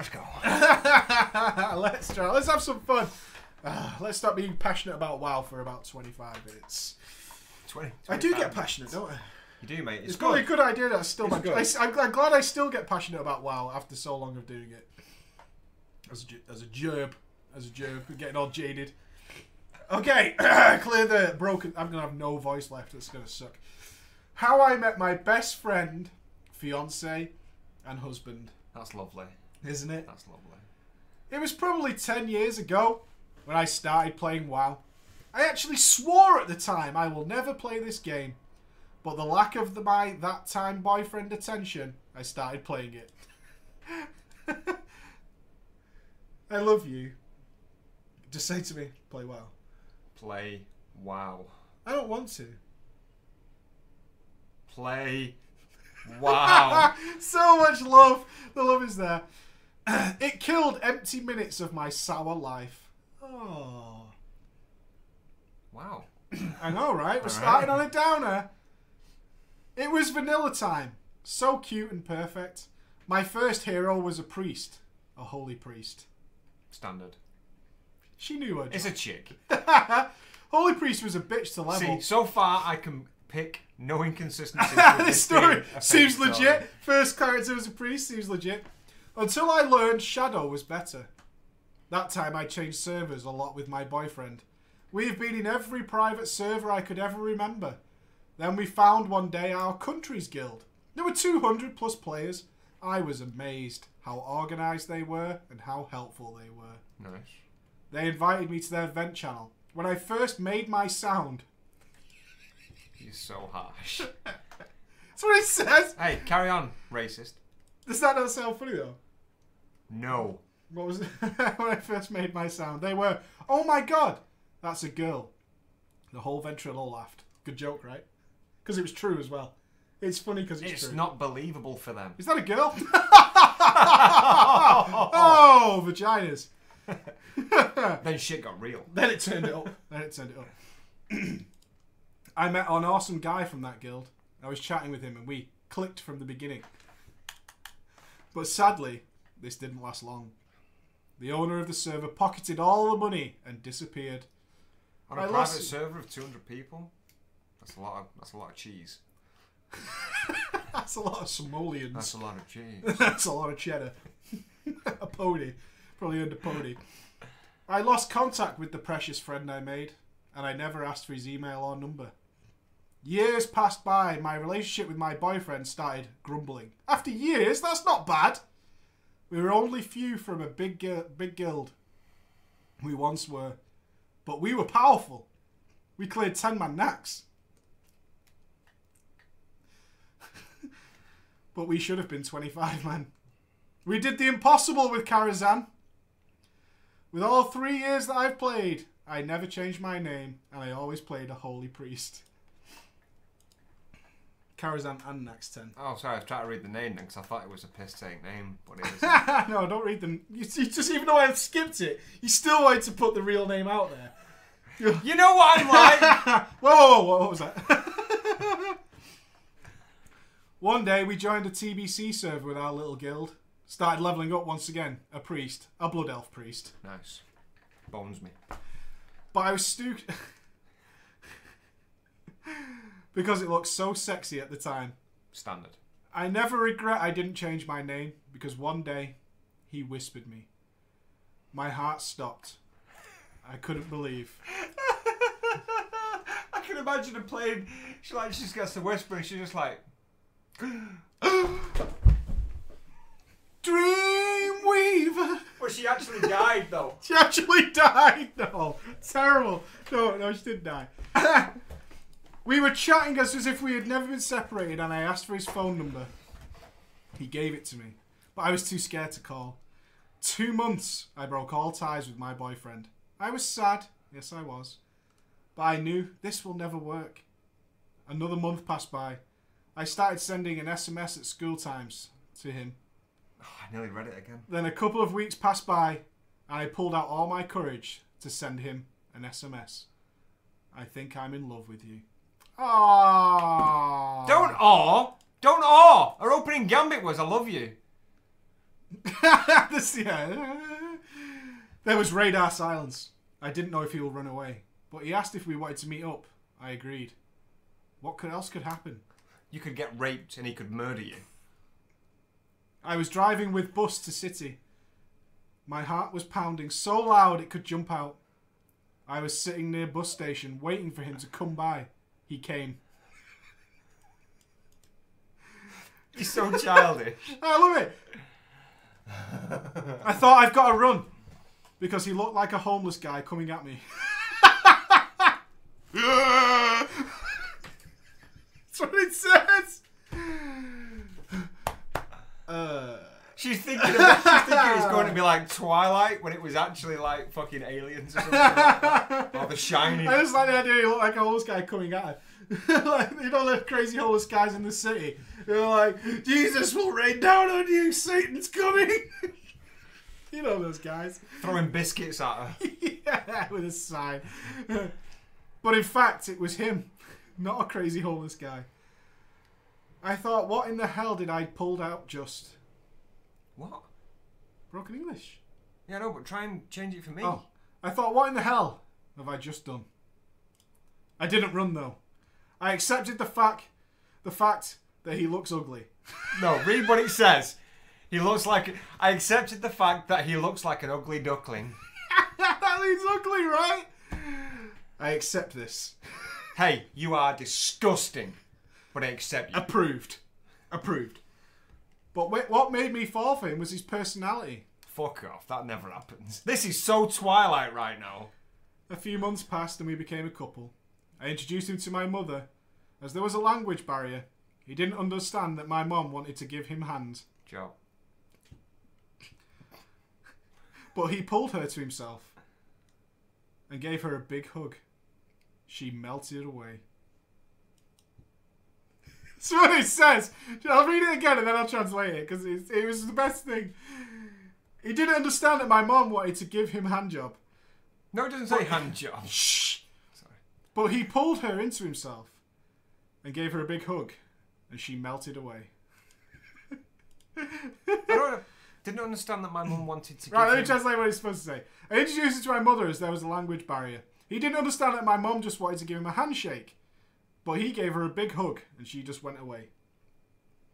Let's go. let's try. Let's have some fun. Uh, let's stop being passionate about WoW for about 25 minutes. 20. I do get passionate, don't I? You do, mate. It's, It's good. probably a good idea that I still. Good. I, am glad, I still get passionate about WoW after so long of doing it. As a, as a gerb, as a gerb, getting all jaded. Okay, clear the broken. I'm gonna have no voice left. It's gonna suck. How I met my best friend, fiance, and husband. That's lovely. Isn't it? That's lovely. It was probably 10 years ago when I started playing WoW. I actually swore at the time I will never play this game. But the lack of the, my that time boyfriend attention, I started playing it. I love you. Just say to me, play WoW. Play wow. I don't want to. Play wow. so much love. The love is there. it killed empty minutes of my sour life. Oh. wow. I know, right? We're All starting right. on a downer. It was vanilla time. So cute and perfect. My first hero was a priest. A holy priest. Standard. She knew her It's a chick. Holy priest was a bitch to level. See, so far I can pick no inconsistencies. this this story seems legit. First character was a priest, seems legit. Until I learned Shadow was better. That time I changed servers a lot with my boyfriend. We've been in every private server I could ever remember. Then we found one day our country's guild. There were 200 plus players. I was amazed how organised they were and how helpful they were. Nice. They invited me to their vent channel. When I first made my sound, You're so harsh. that's what it says. hey, carry on, racist. Does that not sound funny though? No. What was it? when I first made my sound? They were, oh my god, that's a girl. The whole ventrilo laughed. Good joke, right? Because it was true as well. It's funny because it's, true. It's true. not believable for them. Is that a girl? oh, vaginas. Then shit got real. Then it turned it up. Then it turned it up. I met an awesome guy from that guild. I was chatting with him and we clicked from the beginning. But sadly, this didn't last long. The owner of the server pocketed all the money and disappeared. On a I private lost- server of 200 people, that's a lot. Of, that's a lot of cheese. That's a lot of simoleons. That's a lot of cheese. That's a lot of cheddar. a pony. Probably earned a pony. I lost contact with the precious friend I made, and I never asked for his email or number. Years passed by, my relationship with my boyfriend started grumbling. After years, that's not bad. We were only few from a big, big guild. We once were. But we were powerful. We cleared 10 man Naxx. but we should have been 25 man. We did the impossible with Karazhan. With all three years that I've played, I never changed my name, and I always played a holy priest. Karazhan and next 10. Oh, sorry. I was trying to read the name then because I thought it was a piss take name, but it is. no, don't read them. You, you just even though I skipped it, you still wanted to put the real name out there. you know what I'm like. whoa, whoa, whoa, what was that? One day we joined a TBC server with our little guild. Started leveling up once again. A priest, a blood elf priest. nice. Bones me. But I was stoked because it looked so sexy at the time. Standard. I never regret I didn't change my name because one day he whispered me. My heart stopped. I couldn't believe. I can imagine her playing. She like she just gets the whisper and she's just like, Dreamweaver! Well, she actually died though. She actually died. though. terrible. No, no, she didn't die. we were chatting as if we had never been separated, and I asked for his phone number. He gave it to me, but I was too scared to call. Two months, I broke all ties with my boyfriend. I was sad, yes, I was, but I knew this will never work. Another month passed by. I started sending an SMS at school times to him. Oh, I nearly read it again. Then a couple of weeks passed by, and I pulled out all my courage to send him an SMS. I think I'm in love with you. Aww. Don't awe. Don't awe. Her opening gambit was I love you. this, yeah. There was radar silence. I didn't know if he would run away, but he asked if we wanted to meet up. I agreed. What could, else could happen? You could get raped and he could murder you. I was driving with bus to city. My heart was pounding so loud it could jump out. I was sitting near bus station waiting for him to come by. He came. He's so childish. I love it. I thought I've got to run because he looked like a homeless guy coming at me. That's what it says. Uh, She's thinking, about, thinking it's going to be like Twilight when it was actually like fucking aliens or something like that. Or The Shining. I just like the idea he looked like a homeless guy coming at her. like, you know the crazy homeless guys in the city? They're like, Jesus will rain down on you, Satan's coming. you know those guys. Throwing biscuits at her. yeah, with a sign. but in fact, it was him, not a crazy homeless guy. I thought, what in the hell did I pulled out just? What? Broken English. Yeah, no, but try and change it for me. Oh, I thought, what in the hell have I just done? I didn't run though. I accepted the fact, the fact that he looks ugly. No, read what it says. He looks like. I accepted the fact that he looks like an ugly duckling. that means ugly, right? I accept this. Hey, you are disgusting, but I accept you. Approved. Approved. But what made me fall for him was his personality. Fuck off. That never happens. This is so Twilight right now. A few months passed and we became a couple. I introduced him to my mother. As there was a language barrier, he didn't understand that my mom wanted to give him hand. Joe. But he pulled her to himself and gave her a big hug. She melted away. That's what it says. I'll read it again and then I'll translate it because it was the best thing. He didn't understand that my mom wanted to give him a hand job. No, it doesn't say hand job. Shh. Sorry. But he pulled her into himself and gave her a big hug, and she melted away. I don't, didn't understand that my mum wanted to. Right, give let me him- translate what he's supposed to say. I introduced him to my mother as there was a language barrier. He didn't understand that my mom just wanted to give him a handshake, but he gave her a big hug, and she just went away.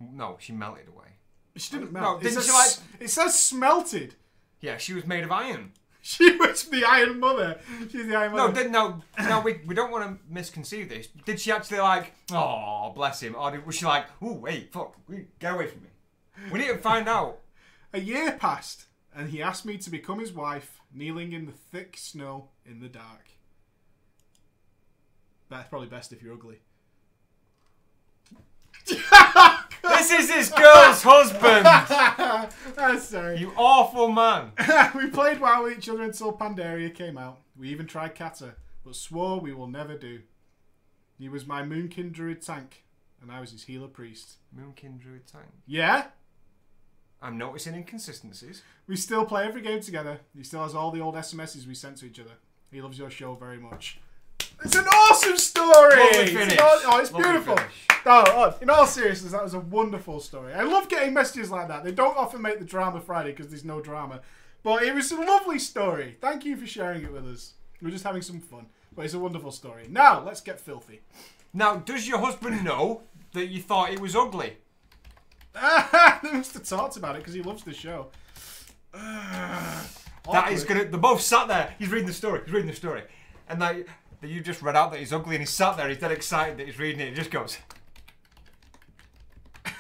No, she melted away. She didn't No, melt. it, didn't says, she like- it says smelted. Yeah, she was made of iron. She was the Iron Mother. She's the Iron No, Mother. did, no, no. We, we don't want to misconceive this. Did she actually like? Oh, bless him. Or did, was she like? Oh, wait, fuck, get away from me. We need to find out. A year passed, and he asked me to become his wife, kneeling in the thick snow in the dark. That's probably best if you're ugly. This is his girl's husband. I'm sorry. You awful man. we played WoW with each other until Pandaria came out. We even tried Kata, but swore we will never do. He was my Moonkin Druid tank, and I was his healer priest. Moonkin Druid Tank. Yeah? I'm noticing inconsistencies. We still play every game together. He still has all the old SMSs we sent to each other. He loves your show very much. It's an awesome story! Lovely It's an finish. aw- oh, it's Lovely beautiful. finish. Oh, oh, in all seriousness, that was a wonderful story. I love getting messages like that. They don't often make the drama Friday because there's no drama. But it was a lovely story. Thank you for sharing it with us. We're just having some fun. But it's a wonderful story. Now, let's get filthy. Now, does your husband know that you thought it was ugly? they must have talked about it because he loves the show. That is gonna. They're both sat there. He's reading the story. He's reading the story, and that, that you just read out that he's ugly, and he's sat there. He's dead excited that he's reading it. He just goes.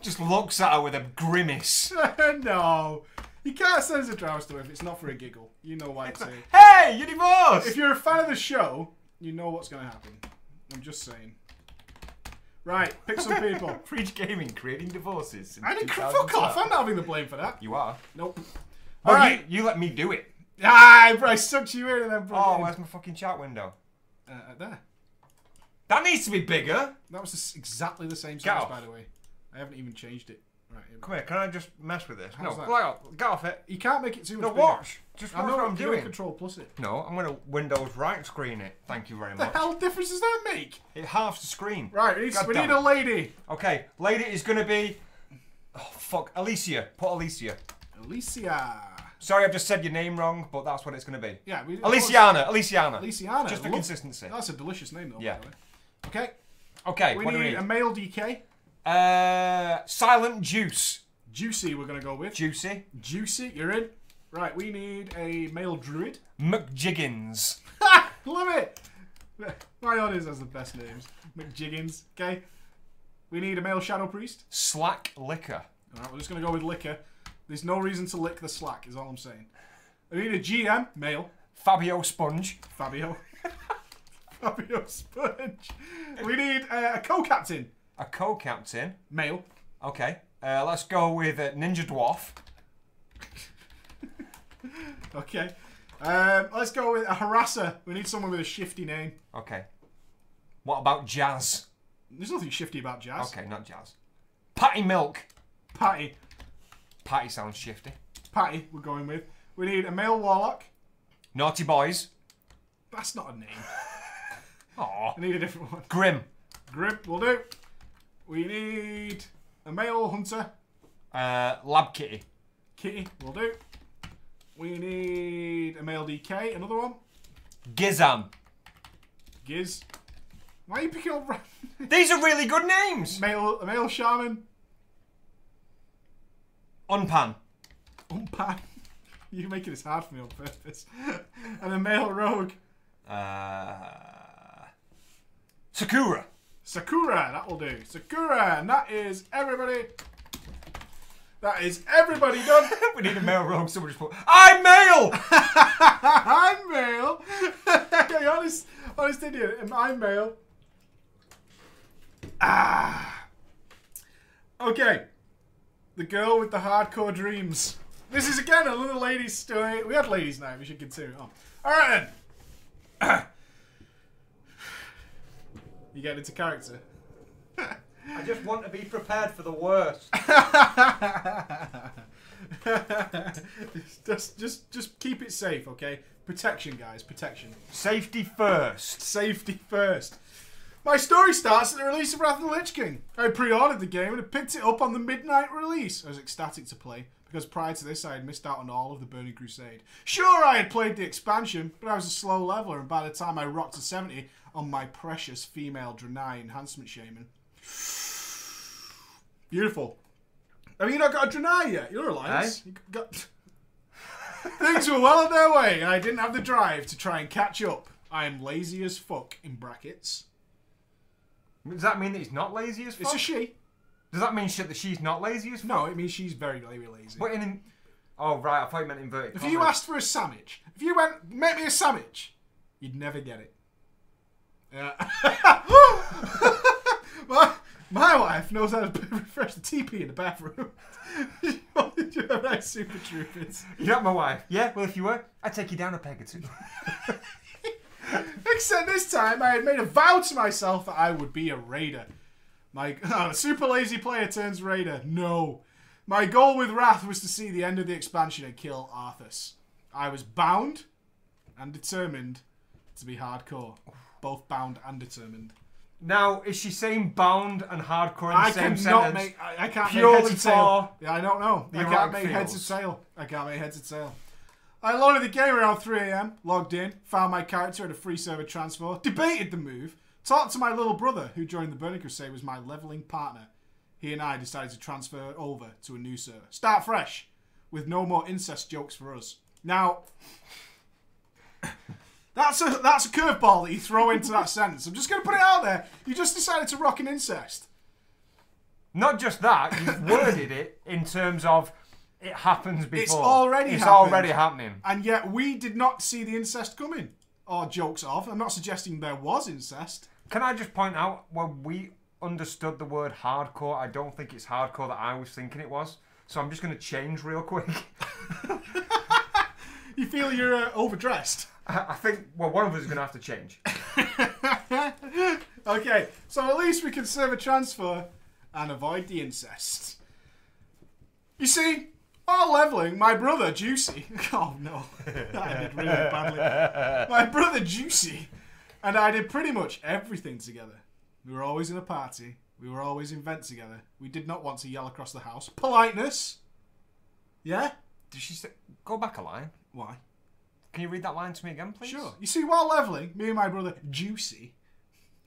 just looks at her with a grimace. no. You can't say it's a drama story if it's not for a giggle. You know why it's a... Hey, you're divorced. If you're a fan of the show, you know what's going to happen. I'm just saying. Right, pick some people. Preach Gaming creating divorces. I didn't fuck off. I'm not having the blame for that. You are. Nope. Oh, All right. you, you let me do it. Ah, bro, I sucked you in and then brought Oh, it in. where's my fucking chat window? Uh, uh, there. That needs to be bigger. That was exactly the same Get size, off. by the way. I haven't even changed it. Right. Here we go. Come here, can I just mess with this? How's no, that? get off, get off it. You can't make it too much No, bigger. watch. Just I watch know what I'm you can doing. Control plus it. No, I'm gonna Windows right screen it. Thank you very The much. hell difference does that make? It halves the screen. Right, we need, God we damn need a lady. Okay, lady is gonna be Oh, fuck. Alicia. Put Alicia. Alicia. Sorry, I've just said your name wrong, but that's what it's going to be. Yeah, we. Aliciana. Aliciana. Aliciana. Just for Love- consistency. That's a delicious name, though. Yeah. the way. Okay. Okay, We what do we need need? a male DK. Uh, silent Juice. Juicy, we're gonna go with. Juicy. Juicy, you're in. Right, we need a male druid. McJiggins. Ha! Love it! My audience has the best names. McJiggins, okay? We need a male shadow priest. Slack Liquor. Alright, we're just gonna go with liquor. There's no reason to lick the slack, is all I'm saying. We need a GM, male. Fabio Sponge. Fabio. Fabio Sponge. We need uh, a co captain, A co-captain. male. Okay. Uh, let's go with uh, Ninja Dwarf. Okay. Um, let's go with a harasser. We need someone with a shifty name. Okay. What about Jazz? There's nothing shifty about Jazz. Okay, not Jazz. Patty Milk. Patty. Patty sounds shifty. Patty, we're going with. We need a male warlock. Naughty Boys. That's not a name. Aw. I need a different one. Grim. Grip will do. We need a male hunter. Uh, Lab Kitty. Kitty will do. We need a male DK. Another one. Gizam. Giz. Why are you picking up These are really good names. male? A male shaman. Unpan. Umpan. You're making this hard for me on purpose. and a male rogue. Uh, Sakura. Sakura, that will do. Sakura, and that is everybody. That is everybody done. we need a male rogue. Someone just put, I'm male! I'm male. okay, honest, honest idiot. I'm male. Ah. Okay. The girl with the hardcore dreams. This is again a little ladies' story. We had ladies' night. We should continue on. Oh. All right then. you get into character. I just want to be prepared for the worst. just, just, just keep it safe, okay? Protection, guys. Protection. Safety first. Safety first. My story starts at the release of Wrath of the Lich King. I pre-ordered the game and picked it up on the midnight release. I was ecstatic to play because prior to this I had missed out on all of the Burning Crusade. Sure, I had played the expansion, but I was a slow leveler, and by the time I rocked to 70 on my precious female Draenei enhancement shaman. Beautiful. Have you not got a Draenei yet? You're alliance. You got... Things were well on their way, and I didn't have the drive to try and catch up. I am lazy as fuck, in brackets. Does that mean that he's not lazy as fuck? It's a she. Does that mean shit that she's not lazy as fuck? No, it means she's very, very lazy. But in, in oh right, I thought you meant inverted. if you asked for a sandwich, if you went, make me a sandwich, you'd never get it. Yeah. my, my wife knows how to refresh the TP in the bathroom. you super troopers. you're not my wife. Yeah, well if you were, I'd take you down a peg or two. Except this time, I had made a vow to myself that I would be a raider. My oh, super lazy player turns raider. No. My goal with Wrath was to see the end of the expansion and kill Arthas. I was bound and determined to be hardcore. Both bound and determined. now, is she saying bound and hardcore in the I same sentence? make. I, I can't Purely make heads or tail. Yeah, I don't know. I can't make heads feels. or tail. I can't make heads or tail. I loaded the game around 3 a.m. Logged in, found my character at a free server transfer, debated the move, talked to my little brother, who joined the Burning Crusade was my leveling partner. He and I decided to transfer over to a new server. Start fresh, with no more incest jokes for us. Now, that's a that's a curveball that you throw into that sentence. I'm just going to put it out there. You just decided to rock an incest. Not just that, you've worded it in terms of it happens before. It's already It's happened. already happening. And yet we did not see the incest coming. Or jokes of. I'm not suggesting there was incest. Can I just point out when we understood the word hardcore, I don't think it's hardcore that I was thinking it was. So I'm just going to change real quick. You feel you're uh, overdressed. I I think, well, one of us is going to have to change. okay, so at least we can serve a transfer and avoid the incest. You see, while leveling, my brother Juicy. Oh no, that ended really badly. My brother Juicy and I did pretty much everything together. We were always in a party, We were always in vent together. We did not want to yell across the house. Politeness. Yeah? Did she say, go back a line? Why? Can you read that line to me again, please? Sure. You see, while leveling, me and my brother, Juicy,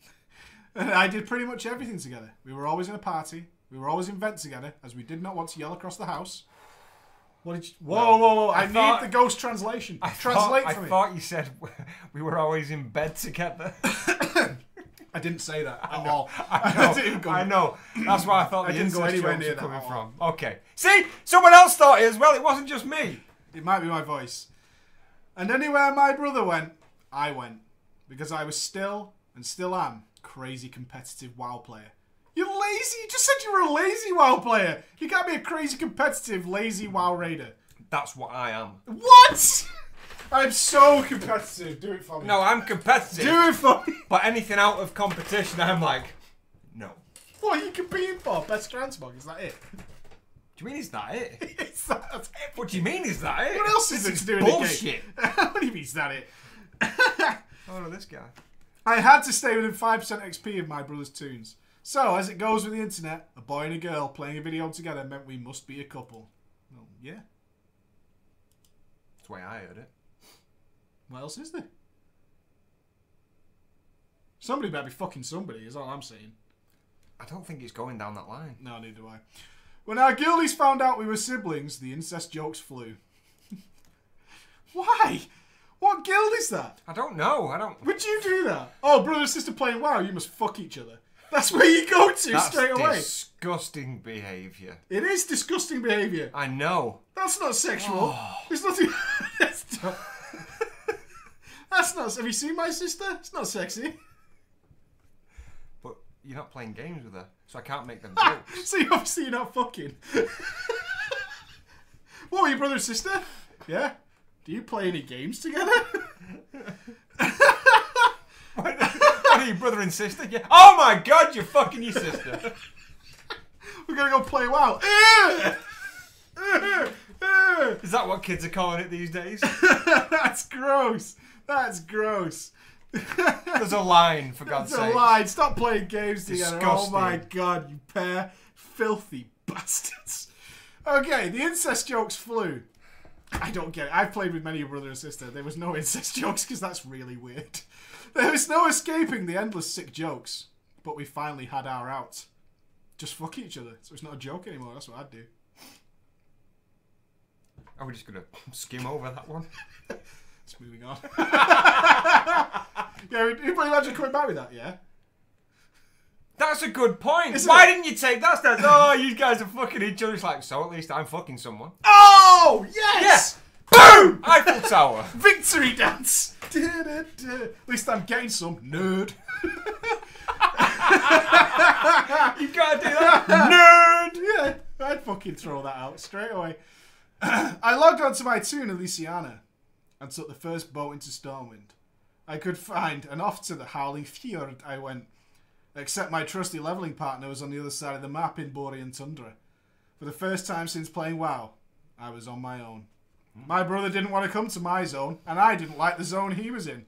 and I did pretty much everything together. We were always in a party. We were always in vent together, as we did not want to yell across the house. What did you... Whoa, whoa, whoa. I, I need the ghost translation. I Translate thought, for me. I thought you said we were always in bed together. I didn't say that at all. I know. didn't go- I know. That's why I thought I the didn't go anywhere near that coming all. from. Okay. See, someone else thought it as well. It wasn't just me. It might be my voice. And anywhere my brother went, I went. Because I was still, and still am, crazy competitive WoW player. You're lazy. You just said you were a lazy WoW player. You can't be a crazy competitive, lazy WoW raider. That's what I am. What? I'm so competitive. Do it for me. No, I'm competitive. Do it for me. But anything out of competition, I'm like, no. What are you competing for? Best transmog? Is that it? Do you mean is that it? Is that, that's it? What do you mean is that it? What else is This it to do in the game? bullshit. what do you mean is that it? Oh no, this guy. I had to stay within 5% XP of my brother's toons. So, as it goes with the internet, a boy and a girl playing a video together meant we must be a couple. Well, yeah. That's the way I heard it. What else is there? Somebody better be fucking somebody, is all I'm saying. I don't think it's going down that line. No, neither do I. When our guildies found out we were siblings, the incest jokes flew. Why? What guild is that? I don't know. I don't. Would you do that? Oh, brother and sister playing WoW, you must fuck each other. That's where you go to That's straight away. disgusting behaviour. It is disgusting behaviour. I know. That's not sexual. Oh. It's nothing. That's not. That's not. Have you seen my sister? It's not sexy. But you're not playing games with her, so I can't make them jokes. So you obviously you're not fucking. what were your brother and sister? Yeah. Do you play any games together? Are you, brother and sister? Yeah. Oh my god, you're fucking your sister. We're gonna go play WoW. Is that what kids are calling it these days? That's gross. That's gross. There's a line, for God's It's a line. Stop playing games together. Oh my god, you pair filthy bastards. Okay, the incest jokes flew. I don't get it. I've played with many a brother and sister. There was no incest jokes because that's really weird. There was no escaping the endless sick jokes. But we finally had our out. Just fuck each other. So it's not a joke anymore. That's what I'd do. Are we just gonna skim over that one? Just moving on. yeah, you imagine coming back with that, yeah? That's a good point. Isn't Why it? didn't you take that stance? Oh, you guys are fucking each other. It's like, so at least I'm fucking someone. Oh, yes! Boom! Eiffel Tower. Victory dance! At least I'm getting some nerd. You gotta do that. Nerd! Yeah, I'd fucking throw that out straight away. I logged onto my toon Elysiana and took the first boat into Stormwind. I could find, and off to the Howling Fjord I went, except my trusty leveling partner was on the other side of the map in Borean Tundra. For the first time since playing WoW, I was on my own. My brother didn't want to come to my zone, and I didn't like the zone he was in.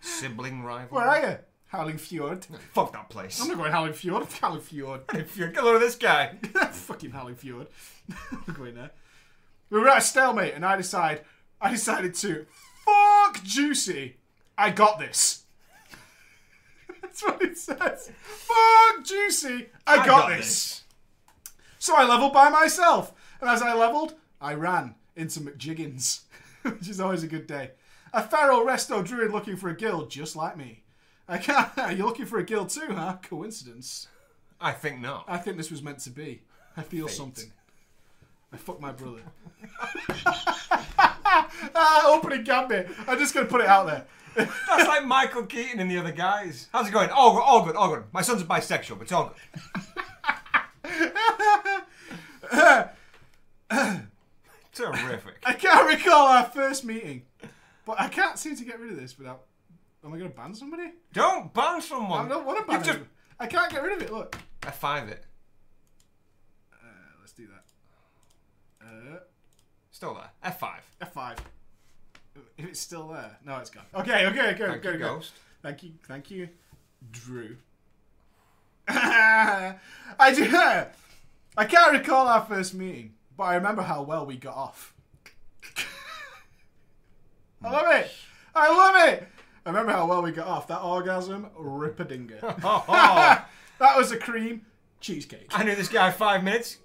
Sibling rival. Where are you? Howling Fjord. Fuck that place. I'm not going Howling Fjord. Howling Fjord. If you're look at this guy. Fucking Howling Fjord. I'm going there. We were at a stalemate, and I decide, I decided to fuck Juicy. I got this. That's what it says. Fuck Juicy. I, got, this. So I leveled by myself, and as I leveled, I ran into McJiggins, which is always a good day. A feral resto druid looking for a guild, just like me. I can't. You're looking for a guild too, huh? Coincidence. I think not. I think this was meant to be. I feel something. I fucked my brother. ah, opening gambit. I'm just gonna put it out there. That's like Michael Keaton and the other guys. How's it going? All good, all good, all good. My son's a bisexual, but it's all good. Terrific. I can't recall our first meeting, but I can't seem to get rid of this without. Am I gonna ban somebody? Don't ban someone. I don't want to ban just. I can't get rid of it. Look. F5 it. Uh, let's do that. Uh, Still there. F5. F5. If it's still there, no, it's gone. Okay, okay, okay, Thank okay, you, okay. Ghost. Thank you, thank you, Drew. I do. I can't recall our first meeting, but I remember how well we got off. I love it. I love it. I remember how well we got off. That orgasm, ripadinger. that was a cream cheesecake. I knew this guy five minutes.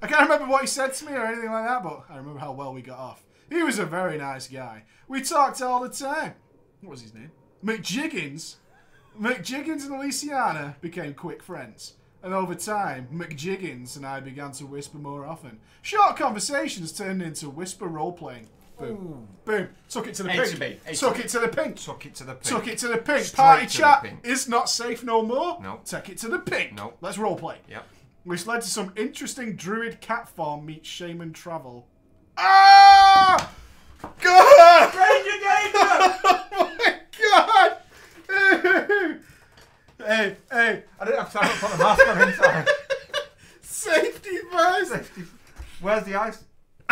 I can't remember what he said to me or anything like that, but I remember how well we got off. He was a very nice guy. We talked all the time. What was his name? McJiggins. McJiggins and Aliciana became quick friends. And over time, McJiggins and I began to whisper more often. Short conversations turned into whisper role playing. Boom. Boom. Took it to the pink. to B, A Took B. it to the pink. Took it to the pink. Took it to the pink. Straight Party chat pink. is not safe no more. No. Take it to the pink. No. Let's role play. Yep. Which led to some interesting druid cat farm meets shaman travel. Ah! God! Ranger danger! oh my god! Hey, hey, I didn't have time to put a mask on inside. safety first! Safety. Where's the ice?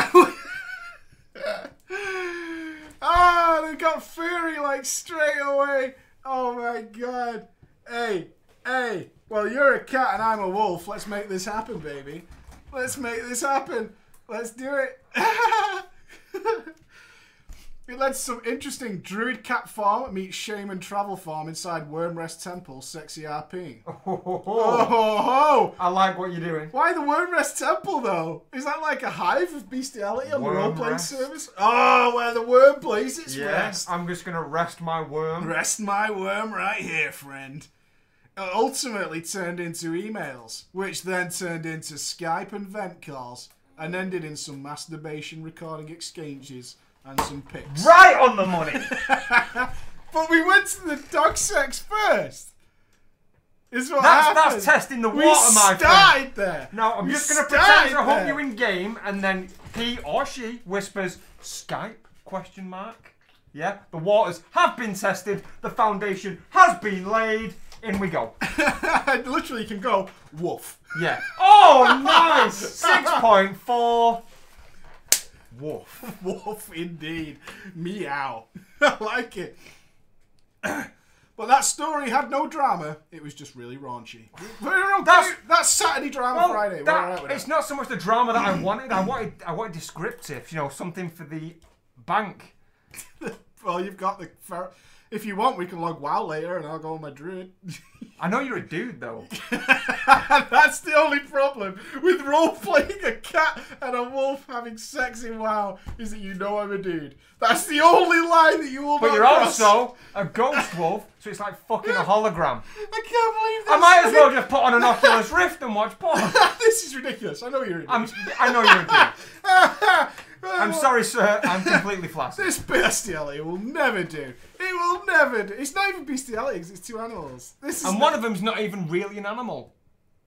ah, they got furry like straight away. Oh my god. Hey, hey, well, you're a cat and I'm a wolf. Let's make this happen, baby. Let's make this happen. Let's do it. it led to some interesting druid cat farm meets shaman travel farm inside Wyrmrest Temple, sexy RP. Oh, ho, ho, Oh, ho. ho. I like what you're doing. Why the Wyrmrest Temple though? Is that like a hive of bestiality on the role playing service? Oh, where the worm plays its Yeah, rest. I'm just gonna rest my worm. Rest my worm right here, friend. It ultimately turned into emails, which then turned into Skype and vent calls, and ended in some masturbation recording exchanges and some pics. Right on the money. But we went to the dog sex first. Is what That's happened. that's testing the we water, my friend. there. No, I'm We just gonna started pretend to hook you in game, and then he or she whispers Skype question mark. Yeah, the waters have been tested. The foundation has been laid. In we go. Literally, you can go woof. Yeah. Oh, nice. Six point four. Woof. Wolf indeed. Meow. I like it. but that story had no drama. It was just really raunchy. Okay. That's- That's, Saturday drama Well, Friday. That- with it's not so much the drama that I wanted. I wanted. I wanted descriptive. You know, something for the bank. Well, you've got the. If you want, we can log WoW later, and I'll go on my druid. I know you're a dude though. That's the only problem with role playing a cat and a wolf having sex in WoW is that you know I'm a dude. That's the only line that you will. But you're cross. also a ghost wolf, so it's like fucking a hologram. I can't believe this. I might as well just put on an Oculus Rift and watch porn. this is ridiculous. I know you're a dude. I'm, I know you're a dude. I'm sorry, sir. I'm completely flaccid. This bestiality will never do. It will never do. It's not even bestiality 'cause it's two animals. This is And one of them's not even really an animal.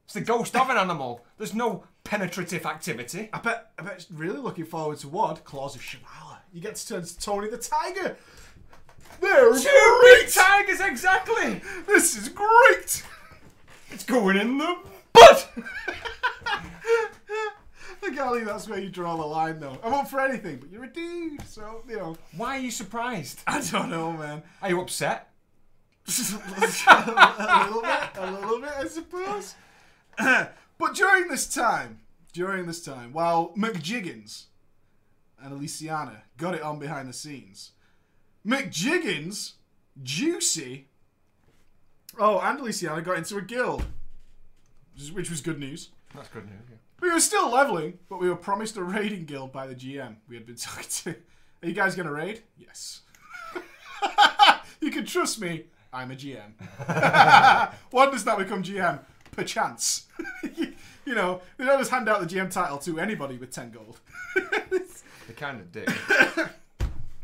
It's the ghost of an animal. There's no penetrative activity. I bet. I bet. Really looking forward to what Claws of Shirvallah. You get to turn to Tony the Tiger. They're Two big tigers, exactly. This is great. It's going in the butt. Believe that's where you draw the line, though. I won't for anything, but you're a dude, so you know. Why are you surprised? I don't know, man. Are you upset? a little bit, a little bit, I suppose. but during this time, during this time, while McJiggins and Aliciana got it on behind the scenes, McJiggins, Juicy, oh, and Aliciana got into a guild, which which was good news. That's good news. Yeah. We were still leveling, but we were promised a raiding guild by the GM we had been talking to. Are you guys gonna raid? Yes. you can trust me. I'm a GM. when does that become GM? Perchance. you, you know, they don't just hand out the GM title to anybody with 10 gold. They kind of did.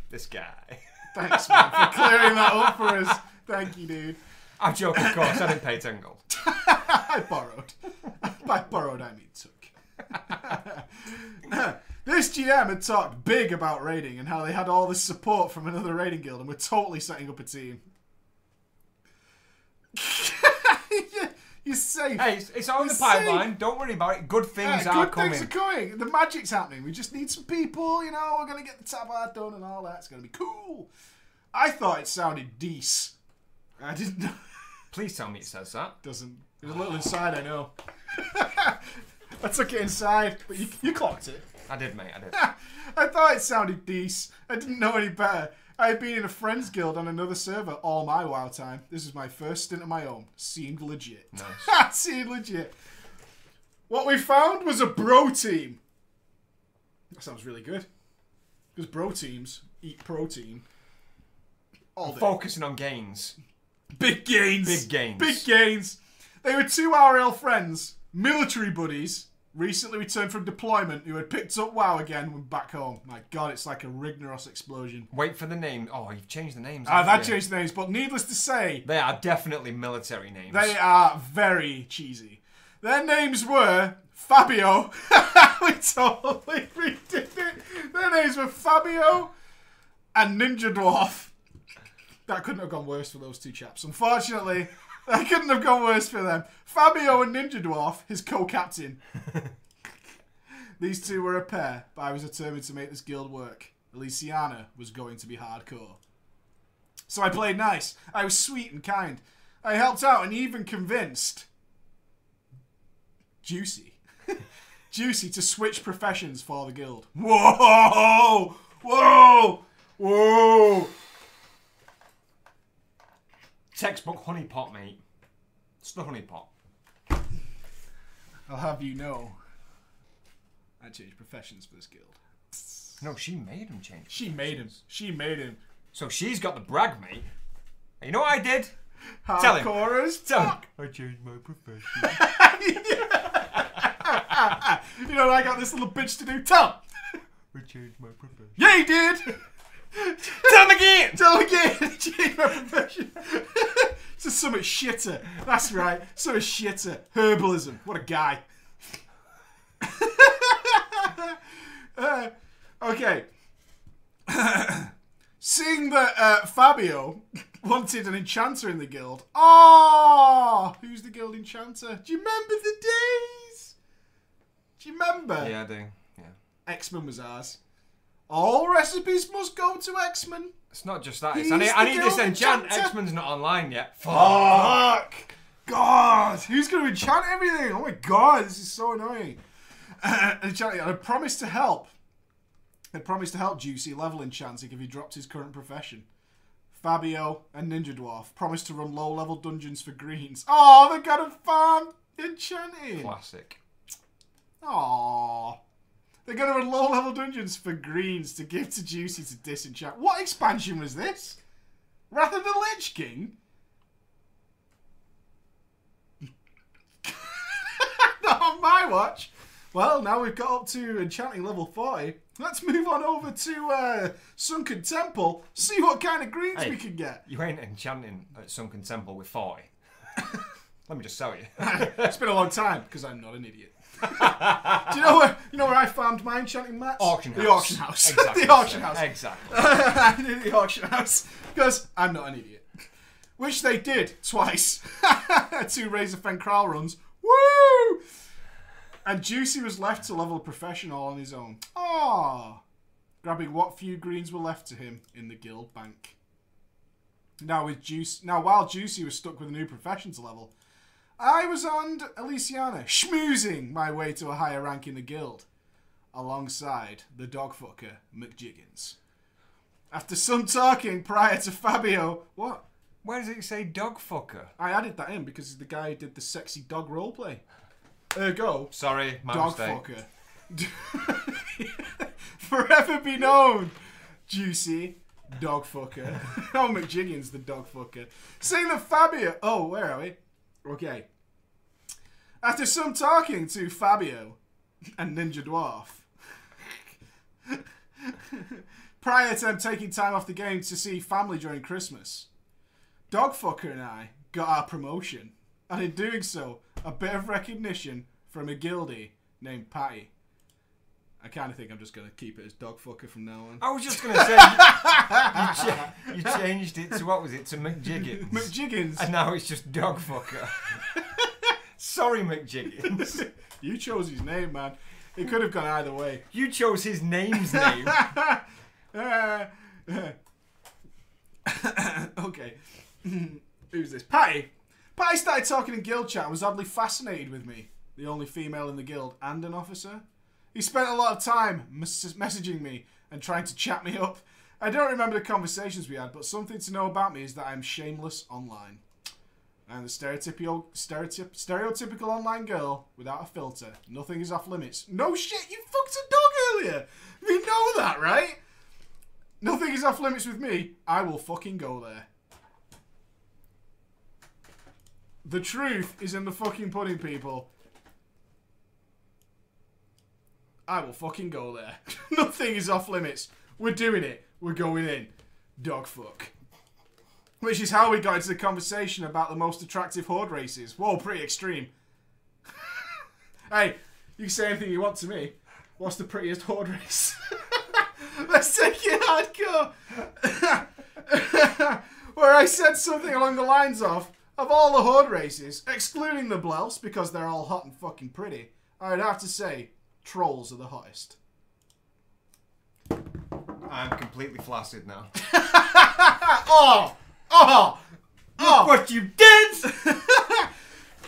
this guy. Thanks, man, for clearing that up for us. Thank you, dude. I'm joking, of course. I didn't pay 10 gold. I borrowed. By borrowed, I mean took. this GM had talked big about raiding and how they had all this support from another raiding guild and were totally setting up a team. You're safe. Hey, it's, it's on the You pipeline. Don't worry about it. Good things Yeah, are good coming. things are coming. The magic's happening. We just need some people. You know, we're gonna get the tab art done and all that. It's gonna be cool. I thought it sounded decent. I didn't. know- Please tell me it says that. Doesn't. There's a little inside, I know. I took it inside, but you, you clocked it. I did, mate. I did. I thought it sounded decent. I didn't know any better. I had been in a friends guild on another server all my wild time. This is my first stint of my own. Seemed legit. Nice. Seemed legit. What we found was a bro team. That sounds really good. Because bro teams eat protein. All day. Focusing on gains. Big gains. Big gains. Big gains. They were two RL friends, military buddies, recently returned from deployment who had picked up WoW again when back home. My god, it's like a Ragnaros explosion. Wait for the name. Oh, you've changed the names. Ah, I've had you? changed names, but needless to say, They are definitely military names. they are very cheesy. Their names were Fabio. we totally redid it. Their names were Fabio and Ninja Dwarf. That couldn't have gone worse for those two chaps. Unfortunately, that couldn't have gone worse for them. Fabio and Ninja Dwarf, his co-captain. These two were a pair, but I was determined to make this guild work. Elysiana was going to be hardcore. So I played nice. I was sweet and kind. I helped out and even convinced Juicy. Juicy to switch professions for the guild. Whoa! Whoa! Whoa! Textbook honeypot, mate. It's the honeypot. I'll have you know. I changed professions for this guild. No, she made him change. She made him. She made him. So she's got the brag, mate. And you know what I did? Tell him. Hardcore as Tell him. I changed my profession. You know what I got this little bitch to do? Tell him. I changed my profession. Yeah, you did. Tell him again! Tell him again. Change my profession. this is shitter. That's right. Something shitter. Herbalism. What a guy. Uh, okay. Seeing that uh, Fabio wanted an enchanter in the guild. Oh, who's the guild enchanter? Do you remember the days? Do you remember? Yeah, I do. Yeah. X-Men was ours. All recipes must go to X-Men. It's not just that. It's, I need, I need this enchant. X-Men's not online yet. Fuck! God! Who's going to enchant everything? Oh my god, this is so annoying. Uh, enchanting. I promised to help. I promised to help Juicy level enchanting if he dropped his current profession. Fabio and Ninja Dwarf promised to run low level dungeons for greens. Oh, they're got a farm enchanting. Classic. Aww. They're going to run low level dungeons for greens to give to Juicy to disenchant. What expansion was this? Wrath of the Lich King? Not on my watch. Well, now we've got up to enchanting level 40. Let's move on over to uh, Sunken Temple, see what kind of greens Hey. we can get. You ain't enchanting at Sunken Temple with 40. Let me just tell you. it's been a long time because I'm not an idiot. Do you know where you know where I found my enchanting mats? Auction house. The auction house. Exactly. the auction house. Exactly. I did the auction house because I'm not an idiot. Which they did twice. Two Razorfen Kraul runs. Woo! And Juicy was left to level a professional on his own. Ah, grabbing what few greens were left to him in the guild bank. Now with Juice, now while Juicy was stuck with a new profession to level, I was on Elysiana, schmoozing my way to a higher rank in the guild, alongside the dogfucker McJiggins. After some talking prior to Fabio, what? Where does it say dog fucker? I added that in because he's the guy who did the sexy dog roleplay. Ergo, Sorry, my dog mistake. fucker. Forever be known, juicy dog fucker. oh, McJiggins, the dog fucker. Seeing that Fabio. Oh, where are we? Okay. After some talking to Fabio and Ninja Dwarf, prior to them taking time off the game to see family during Christmas, Dogfucker and I got our promotion, and in doing so, a bit of recognition from a guildie named Patty. I kind of think I'm just going to keep it as Dogfucker from now on. I was just gonna say you, cha- you changed it to what was it to McJiggins, McJiggins, and now it's just dog fucker. Sorry, McJiggins. you chose his name, man. It could have gone either way. You chose his name's name. Uh, okay. Who's this? Patty. Patty started talking in guild chat and was oddly fascinated with me, the only female in the guild and an officer. He spent a lot of time mes- messaging me and trying to chat me up. I don't remember the conversations we had, but something to know about me is that I'm shameless online. I'm the stereotypical, stereotyp, stereotypical online girl without a filter. Nothing is off limits. No shit, you fucked a dog earlier. We know that, right? Nothing is off limits with me. I will fucking go there. The truth is in the fucking pudding, people. I will fucking go there. Nothing is off limits. We're doing it. We're going in. Dog fuck. Which is how we got into the conversation about the most attractive horde races. Whoa, pretty extreme. hey, you can say anything you want to me. What's the prettiest horde race? Let's take it hardcore. Where I said something along the lines of, of all the horde races, excluding the blouse because they're all hot and fucking pretty, I'd have to say trolls are the hottest. I'm completely flaccid now. Oh, oh, oh! what you did!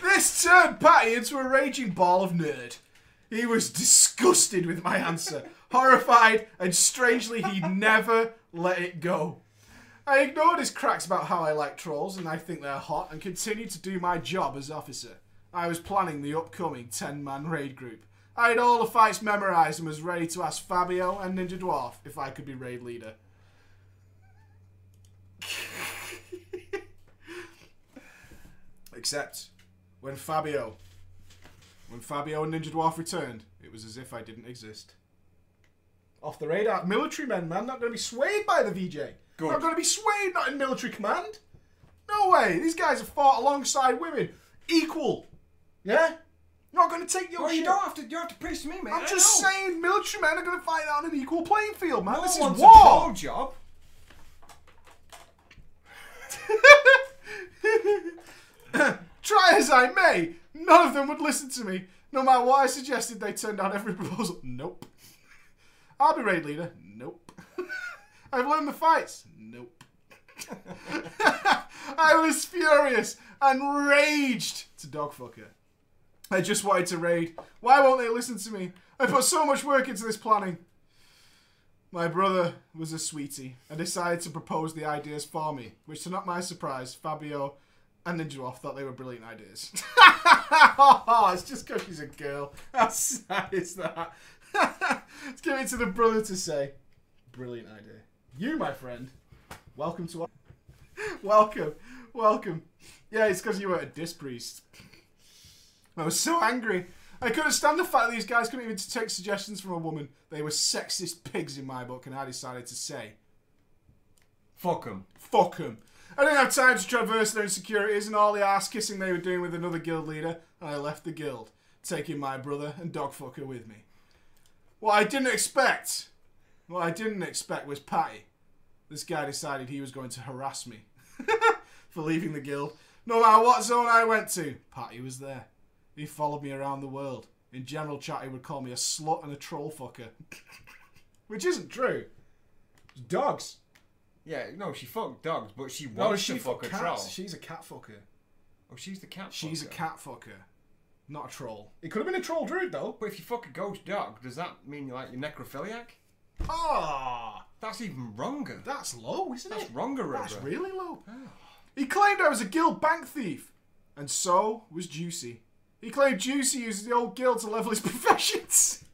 This turned Patty into a raging ball of nerd. He was disgusted with my answer, horrified, and strangely he never let it go. I ignored his cracks about how I like trolls and I think they're hot and continued to do my job as officer. I was planning the upcoming 10 man raid group. I had all the fights memorised and was ready to ask Fabio and Ninja Dwarf if I could be raid leader. Except when Fabio, when Fabio and Ninja Dwarf returned, it was as if I didn't exist. Off the radar, military men, man, not going to be swayed by the VJ. Good. Not going to be swayed, not in military command. No way. These guys have fought alongside women, equal. Yeah, not going to take your Well, shit. you don't have to. You don't have to preach to me, mate. I'm I just know. saying, military men are going to fight on an equal playing field, man. No this is war. job. Try as I may, none of them would listen to me. No matter what I suggested, they turned down every proposal. Nope. I'll be raid leader. Nope. I've learned the fights. Nope. I was furious and raged to Dogfucker. I just wanted to raid. Why won't they listen to me? I put so much work into this planning. My brother was a sweetie and decided to propose the ideas for me, which to not my surprise, Fabio and Ninja Dwarf thought they were brilliant ideas. it's just because she's a girl. How sad is that? Let's give it to the brother to say. Brilliant idea. You, my friend, welcome to our. welcome, welcome. Yeah, it's because you were a disc priest. I was so angry. I couldn't stand the fact that these guys couldn't even take suggestions from a woman. They were sexist pigs in my book, and I decided to say, Fuck them. fuck them. I didn't have time to traverse their insecurities and all the ass kissing they were doing with another guild leader, and I left the guild, taking my brother and dogfucker with me. What I didn't expect, what I didn't expect was Patty. This guy decided he was going to harass me for leaving the guild. No matter what zone I went to, Patty was there. He followed me around the world. In general chat, he would call me a slut and a troll fucker. Which isn't true. It's dogs. Yeah, no, she fucked dogs, but she No, wants she to fuck a cats. troll. She's a cat fucker. Oh, she's the cat. She's a cat fucker, not a troll. It could have been a troll druid though. But if you fuck a ghost dog, does that mean you're like you're necrophiliac? Ah, That's even wronger. that's low, isn't That's it? That's wronger, That's really low. He claimed I was a guild bank thief, and so was Juicy. He claimed Juicy used the old guild to level his professions.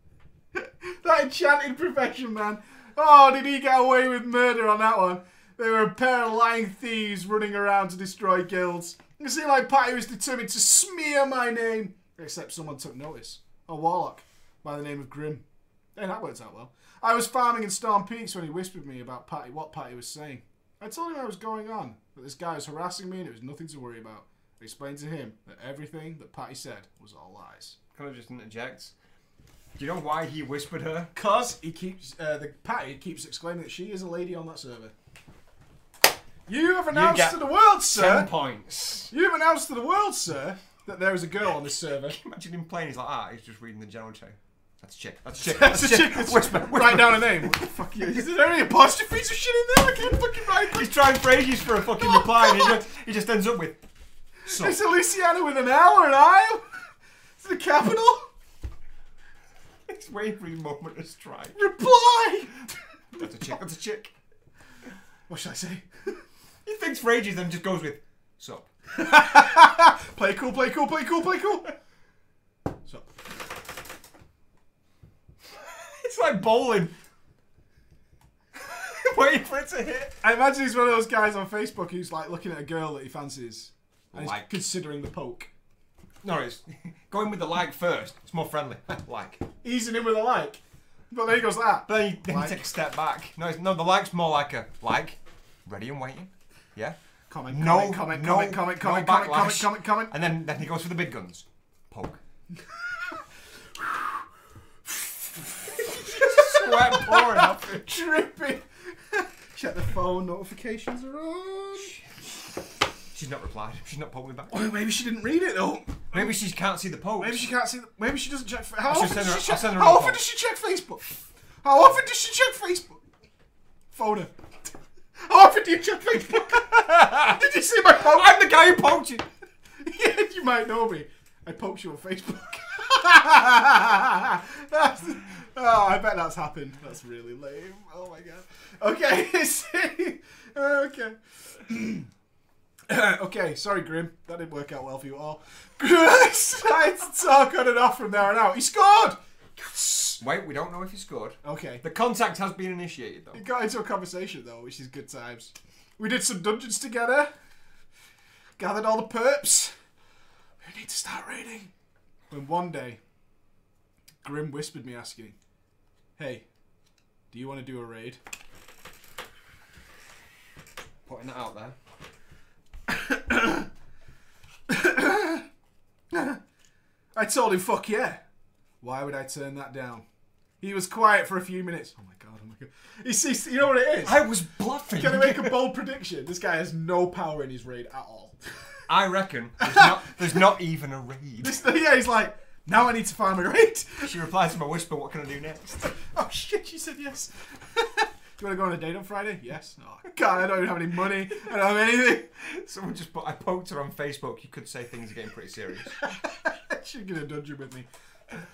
that enchanted profession, man. Oh, did he get away with murder on that one? They were a pair of lying thieves running around to destroy guilds. You see, like Patty was determined to smear my name. Except someone took notice. A warlock by the name of Grim. Hey, that worked out well. I was farming in Storm Peaks when he whispered me about Patty, what Patty was saying. I told him I was going on, that this guy was harassing me and it was nothing to worry about. Explained to him that everything that Patty said was all lies. Can I just interject? Do you know why he whispered her? Cause he keeps uh, the Patty keeps exclaiming that she is a lady on that server. You have announced to the world, sir. Ten points. You have announced to the world, sir, that there is a girl on this server. Imagine him playing. He's like, ah, he's just reading the general chat. That's a chick. That's a chick. That's a chick. Whisper. whisper. Write down a name. What the fuck you? Is there any apostrophes or shit in there? I can't fucking write. He's trying phrases for a fucking reply, and he just, he just ends up with. So, It's a Luciana with an L or an I. It's the capital. he's waiting for his moment to strike. Reply. That's a chick. That's a chick. What should I say? He thinks for ages, then just goes with sup. Play cool, play cool, play cool, play cool. So, It's like bowling. waiting for it to hit. I imagine he's one of those guys on Facebook who's like looking at a girl that he fancies and Like. considering the poke. No, it's going with the like first. It's more friendly. like. Easing in with a like. But there he goes that. But then you, you Like. take a step back. No, it's, no, the like's more like a like, ready and waiting. Yeah. Comment, No, comment, comment, no, comment, comment, no comment, comment, comment, comment, comment. And then then he goes for the big guns. Poke. Sweat pouring off it. Dripping. Check the phone notifications are on. She's not replied. She's not poked me back. Oh, maybe she didn't read it though. Maybe she can't see the post. Maybe she can't see. The, maybe she doesn't check. How often, does her- she check, how often does she check Facebook? How often does she check Facebook? Phone her. How often do you check Facebook? Did you see my post? I'm the guy who poked you. yeah, you might know me. I poked you on Facebook. Oh, I bet that's happened. That's really lame. Oh my god. Okay. okay. okay, sorry, Grim. That didn't work out well for you at all. Tried to talk on and off from there on out. He scored! Wait, we don't know if he scored. Okay. The contact has been initiated though. We got into a conversation though, which is good times. We did some dungeons together. Gathered all the perps. We need to start raiding. When one day, Grim whispered me asking, Hey, do you want to do a raid? Putting that out there. I told him, fuck yeah. Why would I turn that down? He was quiet for a few minutes. Oh my god, oh my god. He sees, you know what it is? I was bluffing. Can I make a bold prediction? This guy has no power in his raid at all. I reckon there's not, there's not even a raid. This, yeah, he's like, now I need to find my raid. She replies to my whisper, what can I do next? Oh shit, she said yes. You want to go on a date on Friday? Yes. Oh, God, I don't even have any money. I don't have anything. Someone just put, I poked her on Facebook. You could say things are getting pretty serious. She'd get a dungeon with me.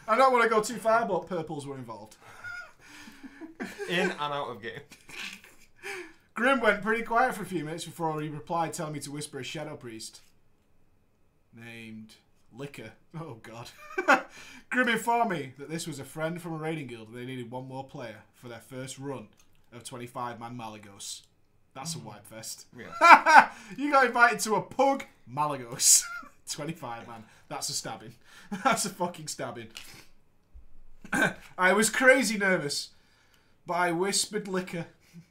I don't want to go too far, but purples were involved. In and out of game. Grim went pretty quiet for a few minutes before he replied, telling me to whisper a shadow priest named Liquor. Oh god. Grim informed me that this was a friend from a raiding guild and they needed one more player for their first run of 25 man Malygos. That's a mm. wipe fest. Yeah. you got invited to a pug Malygos. 25 man. That's a stabbing. That's a fucking stabbing. I was crazy nervous, but I whispered liquor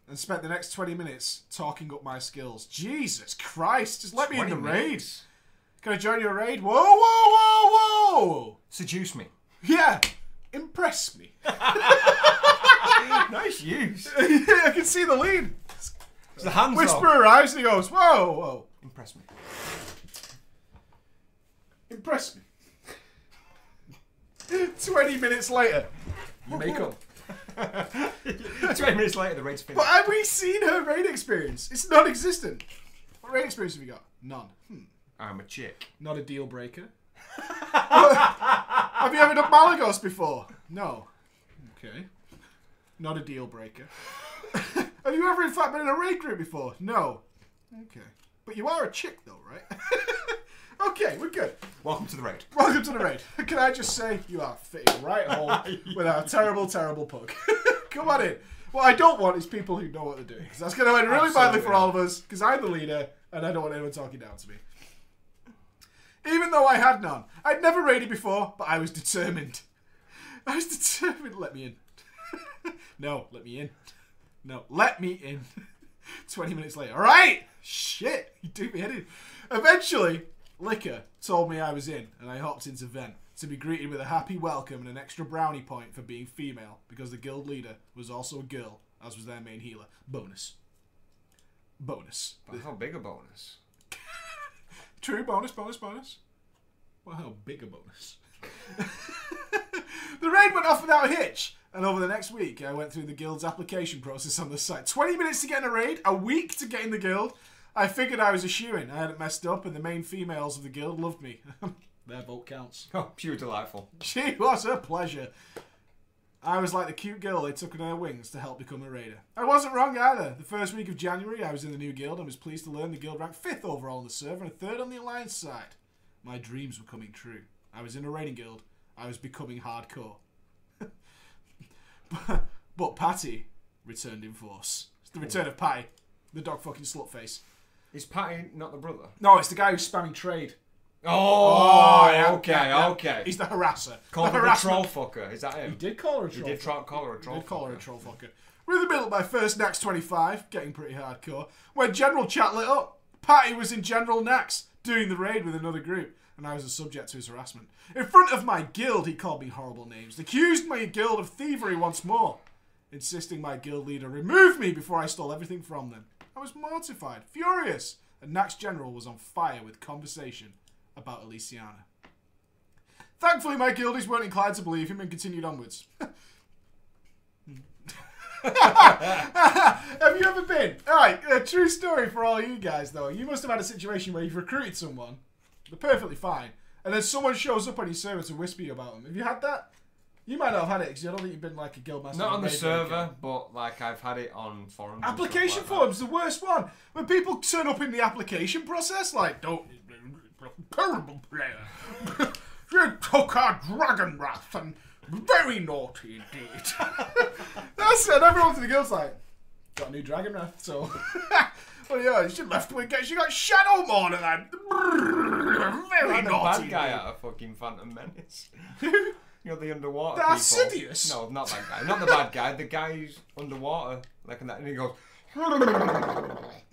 and spent the next 20 minutes talking up my skills. Jesus Christ, just let me in the 20 raid. Can I join your raid? Whoa, whoa, whoa, whoa! Seduce me. Yeah, impress me. nice use. I can see the lead. It's the hands Whisper off. arrives and he goes, whoa, whoa, Impress me. impress me. 20 minutes later, you make up. 20 minutes later, the raid's finished. But have we seen her raid experience? It's non existent. What raid experience have you got? None. Hmm. I'm a chick. Not a deal breaker. have you ever done Malygos before? No. Okay. Not a deal breaker. have you ever, in fact, been in a raid group before? No. Okay. But you are a chick, though, right? okay, we're good. Welcome to the raid. Welcome to the raid. Can I just say you are fitting right home with our terrible, terrible pug. Come on in. What I don't want is people who know what they're doing. Because that's going to end really badly for all of us. Because I'm the leader, and I don't want anyone talking down to me. Even though I had none, I'd never raided before, but I was determined. I was determined. To let me in. no, let me in. No, let me in. 20 minutes later. All right. Shit. You do me in. Eventually, Liquor told me I was in, and I hopped into Vent to be greeted with a happy welcome and an extra brownie point for being female because the guild leader was also a girl, as was their main healer. Bonus. Bonus. But how big a bonus? True, bonus, bonus, bonus. Well, how big a bonus. the raid went off without a hitch, and over the next week, I went through the guild's application process on the site. 20 minutes to get in a raid, a week to get in the guild. I figured I was a shoe-in. I hadn't messed up, and the main females of the guild loved me. Their vote counts. Oh, pure delightful. She was a pleasure. I was like the cute girl they took on their wings to help become a raider. I wasn't wrong either. The first week of January, I was in the new guild and was pleased to learn the guild ranked fifth overall on the server and third on the alliance side. My dreams were coming true. I was in a raiding guild. I was becoming hardcore. But, but Patty returned in force. It's the return of Patty, the dog fucking slut face. Is Patty not the brother? No, it's the guy who's spamming trade. Oh, yeah, okay, yeah, okay. He's the harasser. Called the her harassment troll fucker. Is that him? He did call her a He troll. did tro- call her a He troll did call her a fucker. troll fucker. We're in the middle of my first Naxx 25, getting pretty hardcore. When General Chat lit up, Patty was in General Naxx, doing the raid with another group, and I was a subject to his harassment. In front of my guild, he called me horrible names, accused my guild of thievery once more, insisting my guild leader remove me before I stole everything from them. I was mortified, furious, and Naxx General was on fire with conversation about Elysiana. Thankfully, my guildies weren't inclined to believe him and continued onwards. have you ever been? Alright, a true story for all you guys, though. You must have had a situation where you've recruited someone, they're perfectly fine, and then someone shows up on your server to whisper you about them. Have you had that? You might not have had it because I don't think you've been like a guildmaster. Not or on the server, breaker. but like I've had it on forums. Application like forms, the worst one. When people turn up in the application process, like, don't. Terrible player. you took our Dragonwrath and very naughty indeed. That's it. Everyone in the guild's like, got a new Dragonwrath, so. well, yeah, she left with She got Shadowmourne and that. Very I'm the naughty. bad guy out of fucking Phantom Menace. You're the underwater The people. Sidious? No, not that guy. Not the bad guy. The guy who's underwater, like that, and he goes.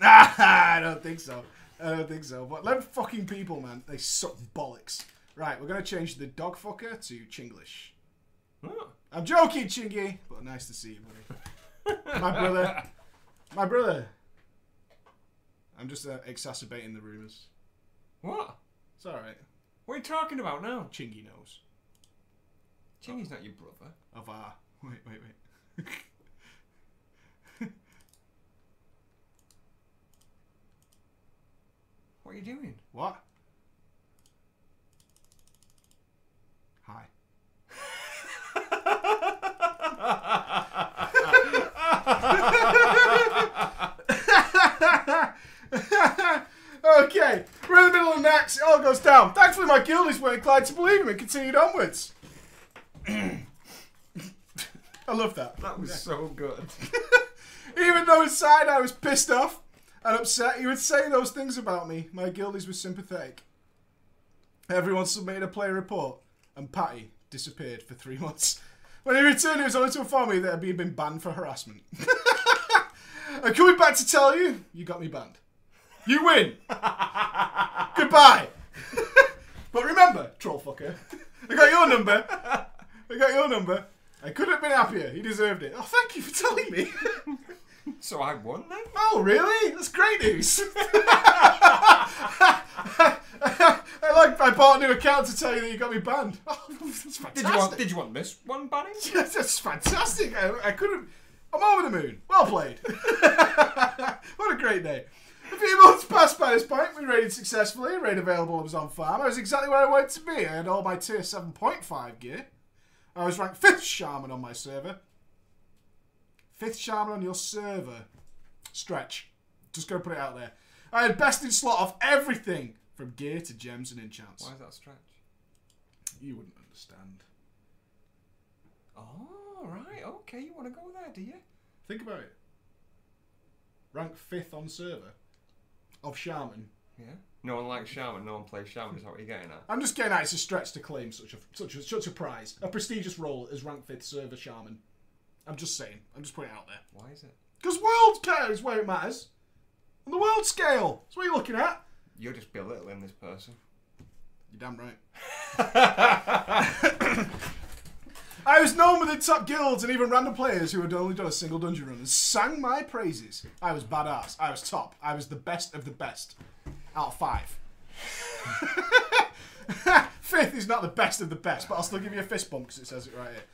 I don't think so. I don't think so. But them fucking people, man, they suck bollocks. Right, we're gonna change the dog fucker to Chinglish. "Oh, I'm joking, Chingy, but nice to see you, buddy. My brother. My brother. I'm just uh, exacerbating the rumours. What? It's alright. What are you talking about now? Chingy knows. Chingy's not your brother. Of our. Wait, wait, wait. What are you doing? What? Hi. okay, we're in the middle of the Naxx. It all goes down. Thankfully, my guildies were inclined to believe him and continued onwards. I love that. That was so good. Even though inside I was pissed off and upset, he would say those things about me. My guildies were sympathetic. Everyone submitted a player report, and Patty disappeared for three months. When he returned, he was only to inform me that he'd been banned for harassment. I'm coming back to tell you, you got me banned. You win. Goodbye. but remember, troll fucker, I got your number. I got your number. I couldn't have been happier. He deserved it. Oh, thank you for telling me. So I won then? Oh, really? That's great news. I like. I bought a new account to tell you that you got me banned. Oh, that's fantastic. Did you want? Did you want this one banning? Yes, that's fantastic. I, I couldn't. I'm over the moon. Well played. what a great day. A few months passed by this point. We raided successfully. Raid available was on farm. I was exactly where I wanted to be. I had all my tier 7.5 gear. I was ranked 5th shaman on my server. 5th shaman on your server. Stretch. Just go put it out there. I had best in slot of everything from gear to gems and enchants. Why is that stretch? You wouldn't understand. Oh, right. Okay, you want to go there, do you? Think about it. Rank fifth on server of Shaman. Yeah. No one likes Shaman. No one plays Shaman. Is that what you're getting at? I'm just getting at it's a stretch to claim such a such a such a prize, a prestigious role as rank fifth server Shaman. I'm just saying. I'm just putting it out there. Why is it? Because world scale is where it matters. On the world scale, that's what you're looking at. You're just belittling this person. You're damn right. I was known within top guilds and even random players who had only done a single dungeon run and sang my praises. I was badass. I was top. I was the best of the best. Out of five. Fifth is not the best of the best, but I'll still give you a fist bump because it says it right here.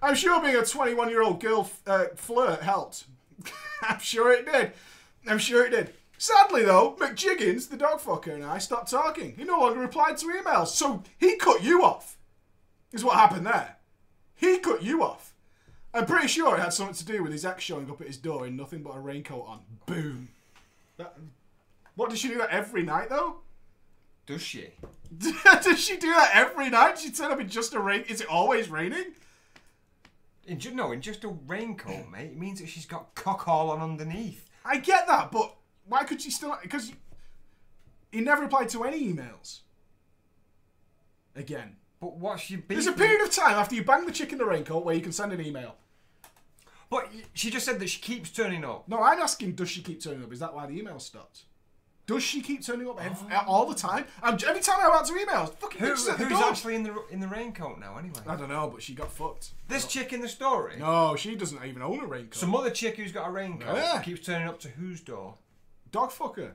I'm sure being a 21 year old girl uh, flirt helped. I'm sure it did. I'm sure it did. Sadly, though, McJiggins, the dog fucker, and I stopped talking. He no longer replied to emails, so he cut you off. Is what happened there. He cut you off. I'm pretty sure it had something to do with his ex showing up at his door in nothing but a raincoat on. Boom. That, what does she do that every night, though? Does she? does she do that every night? She turn up in just a rain. Is it always raining? In ju- no, in just a raincoat, mate. It means that she's got cock all on underneath. I get that, but why could she still? Because he never replied to any emails. Again, But what's your beef? there's a period of time after you bang the chick in the raincoat where you can send an email. But she just said that she keeps turning up. No, I'm asking, does she keep turning up? Is that why the email stopped? Does she keep turning up ev- oh. all the time? I'm, every time I answer emails, fucking Who, bitches at the who's door. actually in the in the raincoat now, anyway? I don't know, but she got fucked. This chick in the story. No, she doesn't even own a raincoat. Some other chick who's got a raincoat Yeah. keeps turning up to whose door? Dog fucker.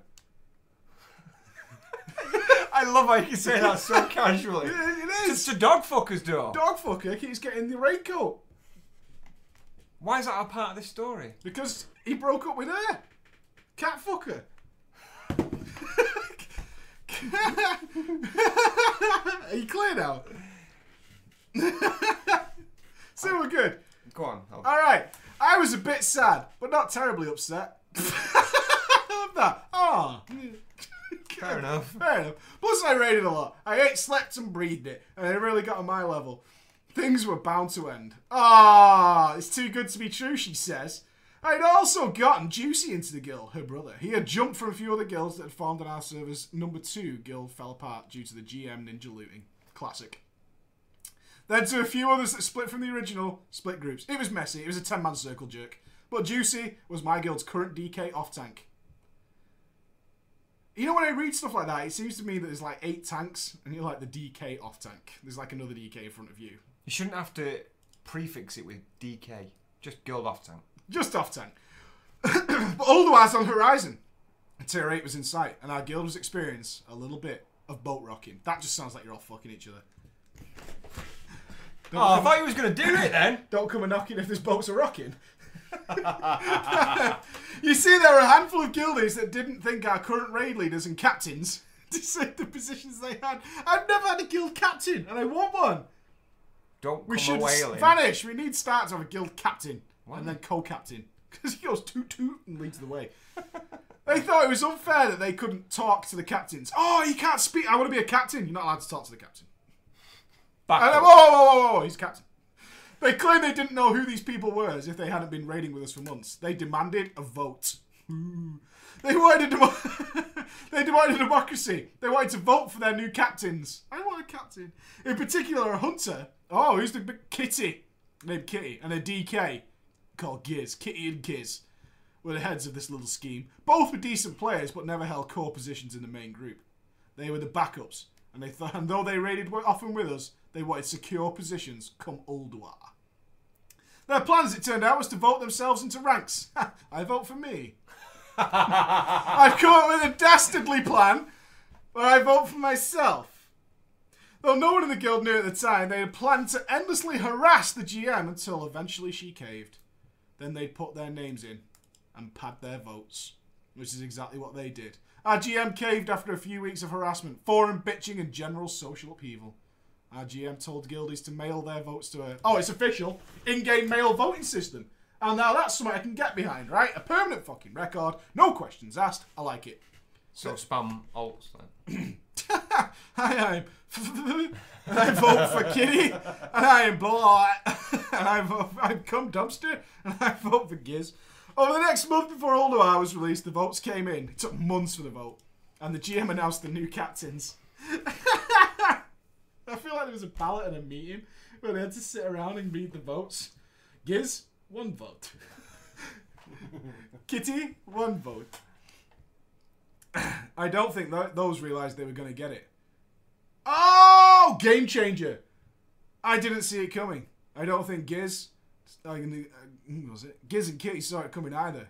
I love how you say that so casually. It, it It's is. a dog fucker's door. Dog fucker keeps getting the raincoat Why is that a part of this story? because he broke up with her. Cat fucker. Are you clear now? so we're good. Go on. I'll- All right. I was a bit sad, but not terribly upset. I love that. Ah. Fair enough. Fair enough. Plus, I rated a lot. I ate, slept, and breathed it, and it really got on my level. Things were bound to end. Ah, it's too good to be true, she says. I'd also gotten Juicy into the guild, her brother. He had jumped from a few other guilds that had formed on our servers. Number two guild fell apart due to the GM ninja looting. Classic. Then to a few others that split from the original, split groups. It was messy, it was a 10 man circle jerk. But Juicy was my guild's current DK off tank. You know when I read stuff like that, it seems to me that there's like eight tanks, and you're like the DK off tank. There's like another DK in front of you. You shouldn't have to prefix it with DK. Just guild off tank. Just off tank. but otherwise on horizon. Tier 8 was in sight, and our guild was experiencing a little bit of boat rocking. That just sounds like you're all fucking each other. Don't, Oh, I thought you was going to do it then. don't come a knocking if there's boats are rocking. you see, there are a handful of guildies that didn't think our current raid leaders and captains deserved the positions they had. I've never had a guild captain, and I want one. Don't We come should whaling. vanish. We need start to have a guild captain Why? and then co-captain because he goes toot toot and leads the way. they thought it was unfair that they couldn't talk to the captains. Oh, you can't speak. I want to be a captain. You're not allowed to talk to the captain. Back And, whoa, whoa, whoa, whoa, he's captain. They claimed they didn't know who these people were as if they hadn't been raiding with us for months. They demanded a vote. They wanted a they demanded democracy. They wanted to vote for their new captains. I want a captain. In particular, a hunter. Oh, who's the big Kitty? Named Kitty. And a DK called Giz. Kitty and Giz were the heads of this little scheme. Both were decent players, but never held core positions in the main group. They were the backups, and they thought, and though they raided often with us, they wanted secure positions come Ulduar. Their plan, as it turned out, was to vote themselves into ranks. I vote for me. I've come up with a dastardly plan, but I vote for myself. Though no one in the guild knew at the time, they had planned to endlessly harass the GM until eventually she caved. Then they'd put their names in and pad their votes, which is exactly what they did. Our GM caved after a few weeks of harassment, forum bitching, and general social upheaval. Our GM told guildies to mail their votes to her. Oh, it's official. In-game mail voting system. And now that's something I can get behind, right? A permanent fucking record. No questions asked. I like it. So spam alts then. Hi, I'm. I vote for Kitty. And I am blah. Oh, and I vote. I'm cum dumpster. And I vote for Giz. Over the next month before Ulduar was released, the votes came in. It took months for the vote. And the GM announced the new captains. I feel like there was a ballot at a meeting where they had to sit around and read the votes. Giz, one vote. Kitty, one vote. I don't think th- those realised they were going to get it. Oh, game changer! I didn't see it coming. I don't think Giz, uh, was it? Giz and Kitty saw it coming either.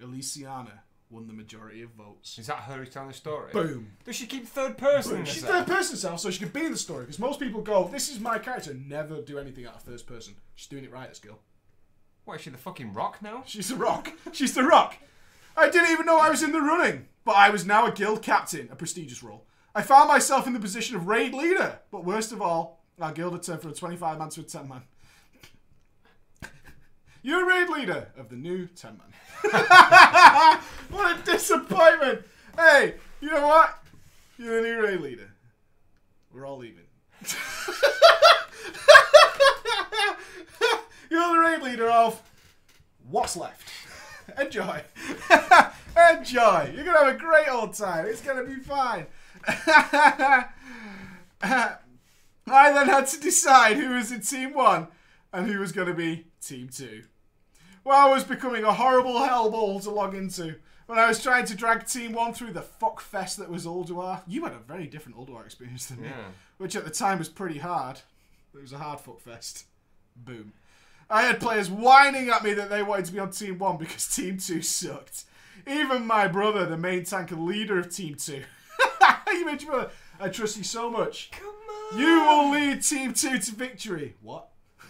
Elysiana won the majority of votes. Is that her who's telling the story? Boom. Does she keep third person in She's this? third person self, so she could be in the story. Because most people go, "This is my character." Never do anything out of first person. She's doing it right, this girl. What is she the fucking rock now? She's the rock. She's the rock. I didn't even know I was in the running, but I was now a guild captain, a prestigious role. I found myself in the position of raid leader, but worst of all, our guild had turned from a 25 man to a 10 man. You're raid leader of the new 10 man. what a disappointment! Hey, you know what? You're the new raid leader. We're all leaving. You're the raid leader of what's left. Enjoy. Enjoy. You're going to have a great old time. It's going to be fine. I then had to decide who was in Team 1 and who was going to be Team 2. Well, I was becoming a horrible hellball to log into when I was trying to drag Team 1 through the fuck fest that was Ulduar. You had a very different Ulduar experience than me, Yeah. which at the time was pretty hard. It was a hard fuck fest. Boom. I had players whining at me that they wanted to be on Team 1 because Team 2 sucked. Even my brother, the main tank and leader of Team 2. you made your brother. I trust you so much. Come on. You will lead Team 2 to victory. What?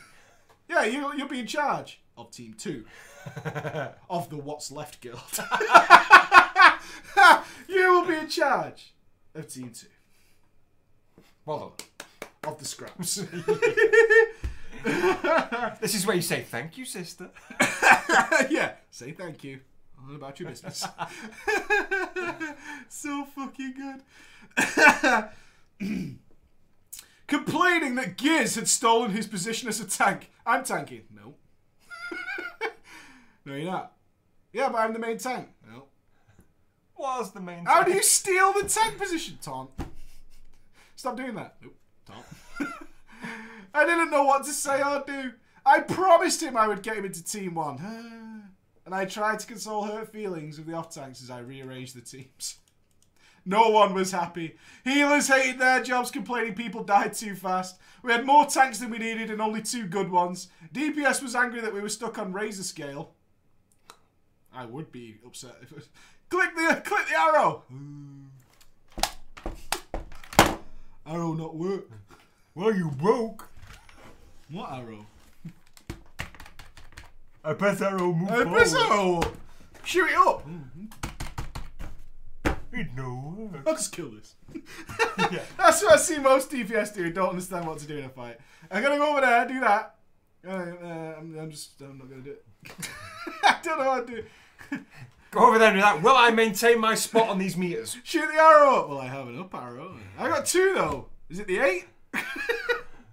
Yeah, you, you'll be in charge of Team 2. of the What's Left Guild. you will be in charge of Team 2. Well Of the scraps. This is where you say thank you, sister. yeah, say thank you. All about your business. so fucking good. Complaining that Giz had stolen his position as a tank. I'm tanking. No. No, you're not. Yeah, but I'm the main tank. No. Was the main. How do you steal the tank position, Tom? Stop doing that. Nope. Tom. I didn't know what to say or do. I promised him I would get him into Team 1. and I tried to console her feelings with the off tanks as I rearranged the teams. No one was happy. Healers hated their jobs, complaining people died too fast. We had more tanks than we needed and only two good ones. DPS was angry that we were stuck on Razorscale. I would be upset if it was. Click the click the arrow. arrow not work. Well, you broke. What arrow? I press arrow. Move Uh, press arrow. Shoot it up. It no. I'll just kill this. Yeah. That's what I see most DPS do. Don't understand what to do in a fight. I'm gonna go over there, do that. Uh, uh, I'm, I'm just, I'm not gonna do it. I don't know how to do. it. Go over there and do that. Will I maintain my spot on these meters? Shoot the arrow up. Well, I have an up arrow. I got two though. Is it the eight?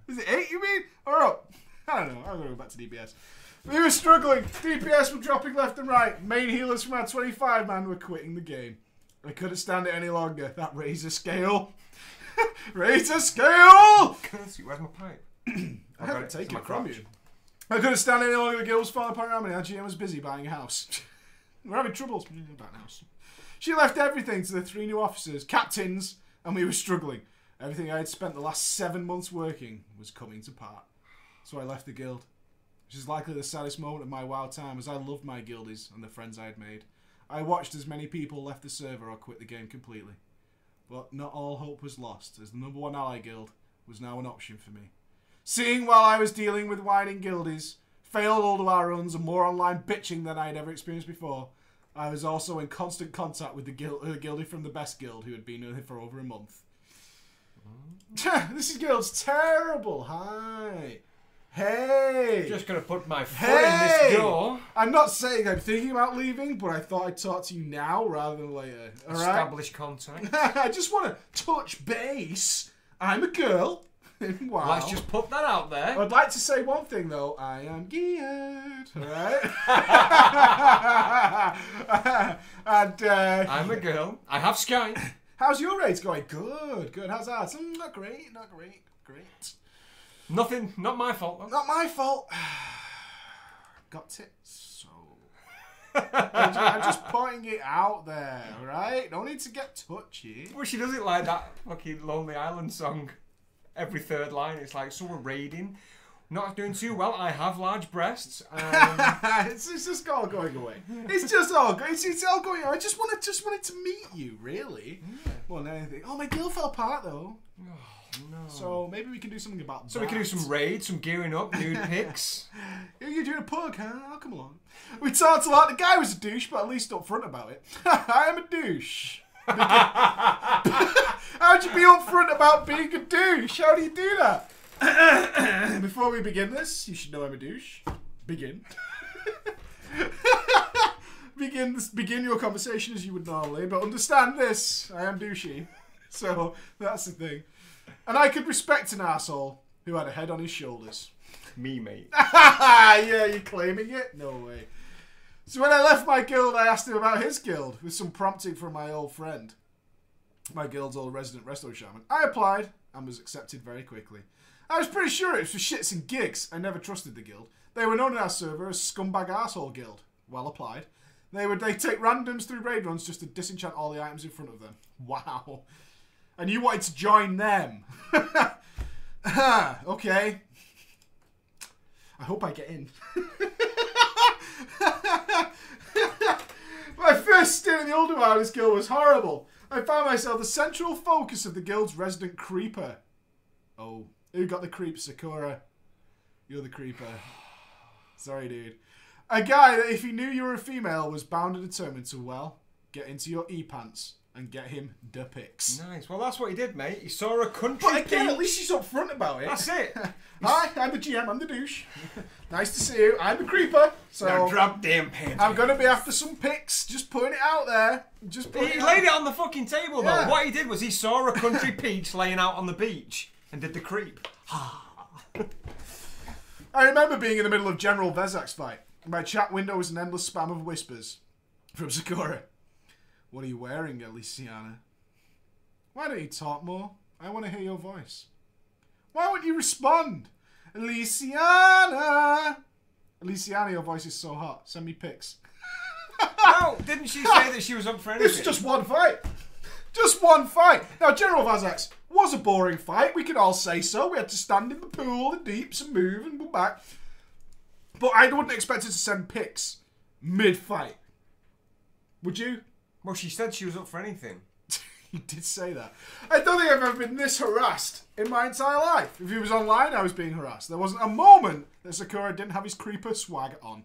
Is it eight? You mean or up? I don't know. I'm gonna go back to DPS. We were struggling. DPS were dropping left and right. Main healers from our 25 man were quitting the game. I couldn't stand it any longer. That Razorscale. razor scale! Curse you. Where's my pipe? I haven't taken in it from you. I couldn't stand it any longer. The guild was falling apart around me. Our GM was busy buying a house. We're having troubles a house. She left everything to the three new officers, captains, and we were struggling. Everything I had spent the last seven months working was coming to part. So I left the guild, which is likely the saddest moment of my wild time as I loved my guildies and the friends I had made. I watched as many people left the server or quit the game completely. But not all hope was lost, as the number one ally guild was now an option for me. Seeing while I was dealing with whining guildies, failed all of our runs, and more online bitching than I had ever experienced before, I was also in constant contact with the, guild, uh, guildie from the best guild who had been with it for over a month. this is guild's terrible. Hi. Hey. Just gonna put my foot Hey! in this door. I'm not saying I'm thinking about leaving, but I thought I'd talk to you now rather than later. All right. Establish contact. I just want to touch base. I'm a girl. wow. Let's just put that out there. I'd like to say one thing though. I am geared, right? and uh, I'm a girl. I have Sky. how's your rates going? Good, good. How's that? Mm, not great, not great, great. Nothing. Not my fault. though. Not my fault. Got it. so I'm ju- I'm just putting it out there, right? No need to get touchy. Well, she does it like that fucking Lonely Island song. Every third line, it's like, so we're raiding. Not doing too well. I have large breasts. Um, it's, it's just all going away. It's just all go- it's, it's all going. I just wanted just wanted to meet you, really. More than anything. Oh, my deal fell apart though. no. So maybe we can do something about So that. we can do some raids, some gearing up, nude pics. You're doing a pug, huh? I'll come along. We talked a lot. The guy was a douche, but at least upfront about it. I am a douche. How'd you be upfront about being a douche? How do you do that? Before we begin this, you should know I'm a douche. Begin. begin this, begin your conversation as you would normally, but understand this: I am douchey, so that's the thing. And I could respect an asshole who had a head on his shoulders. Me, mate. yeah, you claiming it? No way. So when I left my guild, I asked him about his guild with some prompting from my old friend, my guild's old resident resto shaman. I applied and was accepted very quickly. I was pretty sure it was for shits and gigs. I never trusted the guild. They were known in our server as Scumbag Arsehole Guild. Well applied. They would they take randoms through raid runs just to disenchant all the items in front of them. Wow. And you wanted to join them. okay. I hope I get in. stint in the Ultimate Guild was horrible. I found myself the central focus of the guild's resident creeper. Oh, who got the creep, Sakura? You're the creeper. Sorry, dude. A guy that, if he knew you were a female, was bound and determined to, well, get into your e pants and get him the pics. Nice. Well, that's what he did, mate. He saw a country. But again, at least he's upfront about it. That's it. Hi, I'm the GM. I'm the douche. nice to see you. I'm the creeper. So Now drop damn pants. I'm gonna be after some pics. Just putting it out there. Just putting He it laid out. it on the fucking table though. Yeah. What he did was he saw a country peach laying out on the beach and did the creep. I remember being in the middle of General Vezax's fight. My chat window was an endless spam of whispers from Sakura. What are you wearing, Elysiana? Why don't you talk more? I want to hear your voice. Why won't you respond? Elysiana! Elysiana, your voice is so hot. Send me pics. No, didn't she say that she was up for anything? This is just one fight. Just one fight. Now, General Vezax's was a boring fight. We could all say so. We had to stand in the pool, the deeps, and move and go back. But I wouldn't expect her to send pics mid-fight. Would you? Well, she said she was up for anything. You did say that. I don't think I've ever been this harassed in my entire life. If he was online, I was being harassed. There wasn't a moment that Sakura didn't have his creeper swag on.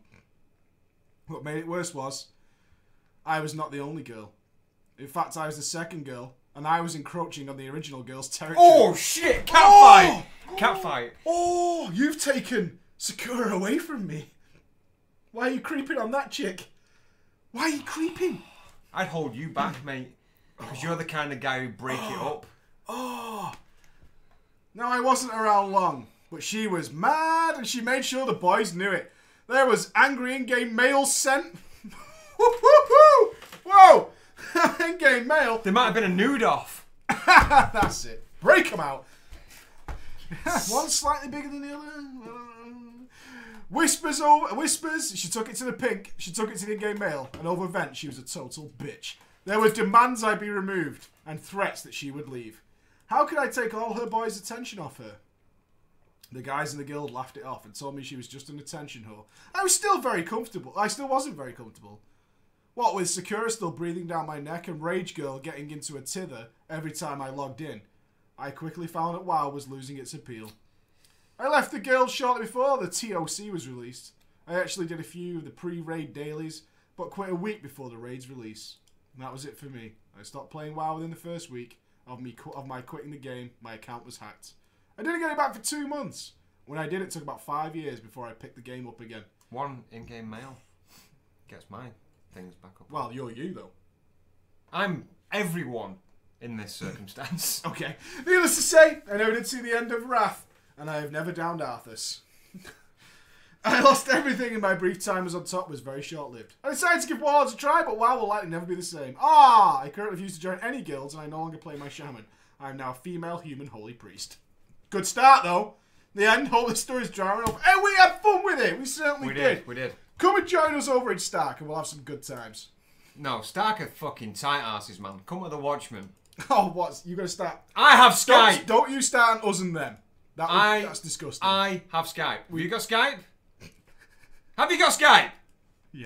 What made it worse was, I was not the only girl. In fact, I was the second girl, and I was encroaching on the original girl's territory. Oh shit! Cat Oh! fight! Cat fight! Oh, you've taken Sakura away from me. Why are you creeping on that chick? Why are you creeping? I'd hold you back, mate. Because you're the kind of guy who break it up. Oh. No, I wasn't around long, but she was mad and she made sure the boys knew it. There was angry in-game mail sent. Whoa! in-game mail. There might have been a nude off. That's it. Break them out. One slightly bigger than the other. Whispers over whispers. She took it to the pink. She took it to the in-game mail, and over vent, she was a total bitch. There were demands I be removed and threats that she would leave. How could I take all her boys' attention off her? The guys in the guild laughed it off and told me she was just an attention whore. I was still very comfortable. I still wasn't very comfortable. What with Sakura still breathing down my neck and Rage Girl getting into a tither every time I logged in, I quickly found that WoW was losing its appeal. I left the guild shortly before the TOC was released. I actually did a few of the pre-raid dailies, but quit a week before the raid's release. And that was it for me. I stopped playing WoW within the first week of me of my quitting the game. My account was hacked. I didn't get it back for two months. When I did, it took about five years before I picked the game up again. One in-game mail gets my things back up. Well, you're you though. I'm everyone in this circumstance. Okay. Needless to say, I never did see the end of Wrath, and I have never downed Arthas. I lost everything in my brief time as on top was very short lived. I decided to give Warlords a try, but WoW will likely never be the same. Ah! I currently refuse to join any guilds, and I no longer play my shaman. I am now a female human holy priest. Good start, though. The end, all the story's drawing off. And we had fun with it! We certainly we did. did, we did. Come and join us over in Stark, and we'll have some good times. No, Stark are fucking tight asses, man. Come with the Watchmen. Oh, what? You gonna start... I have Don't, Skype. don't you start on us and them. That, I- that's disgusting. I have Skype. Have you got Skype? have you got Skype?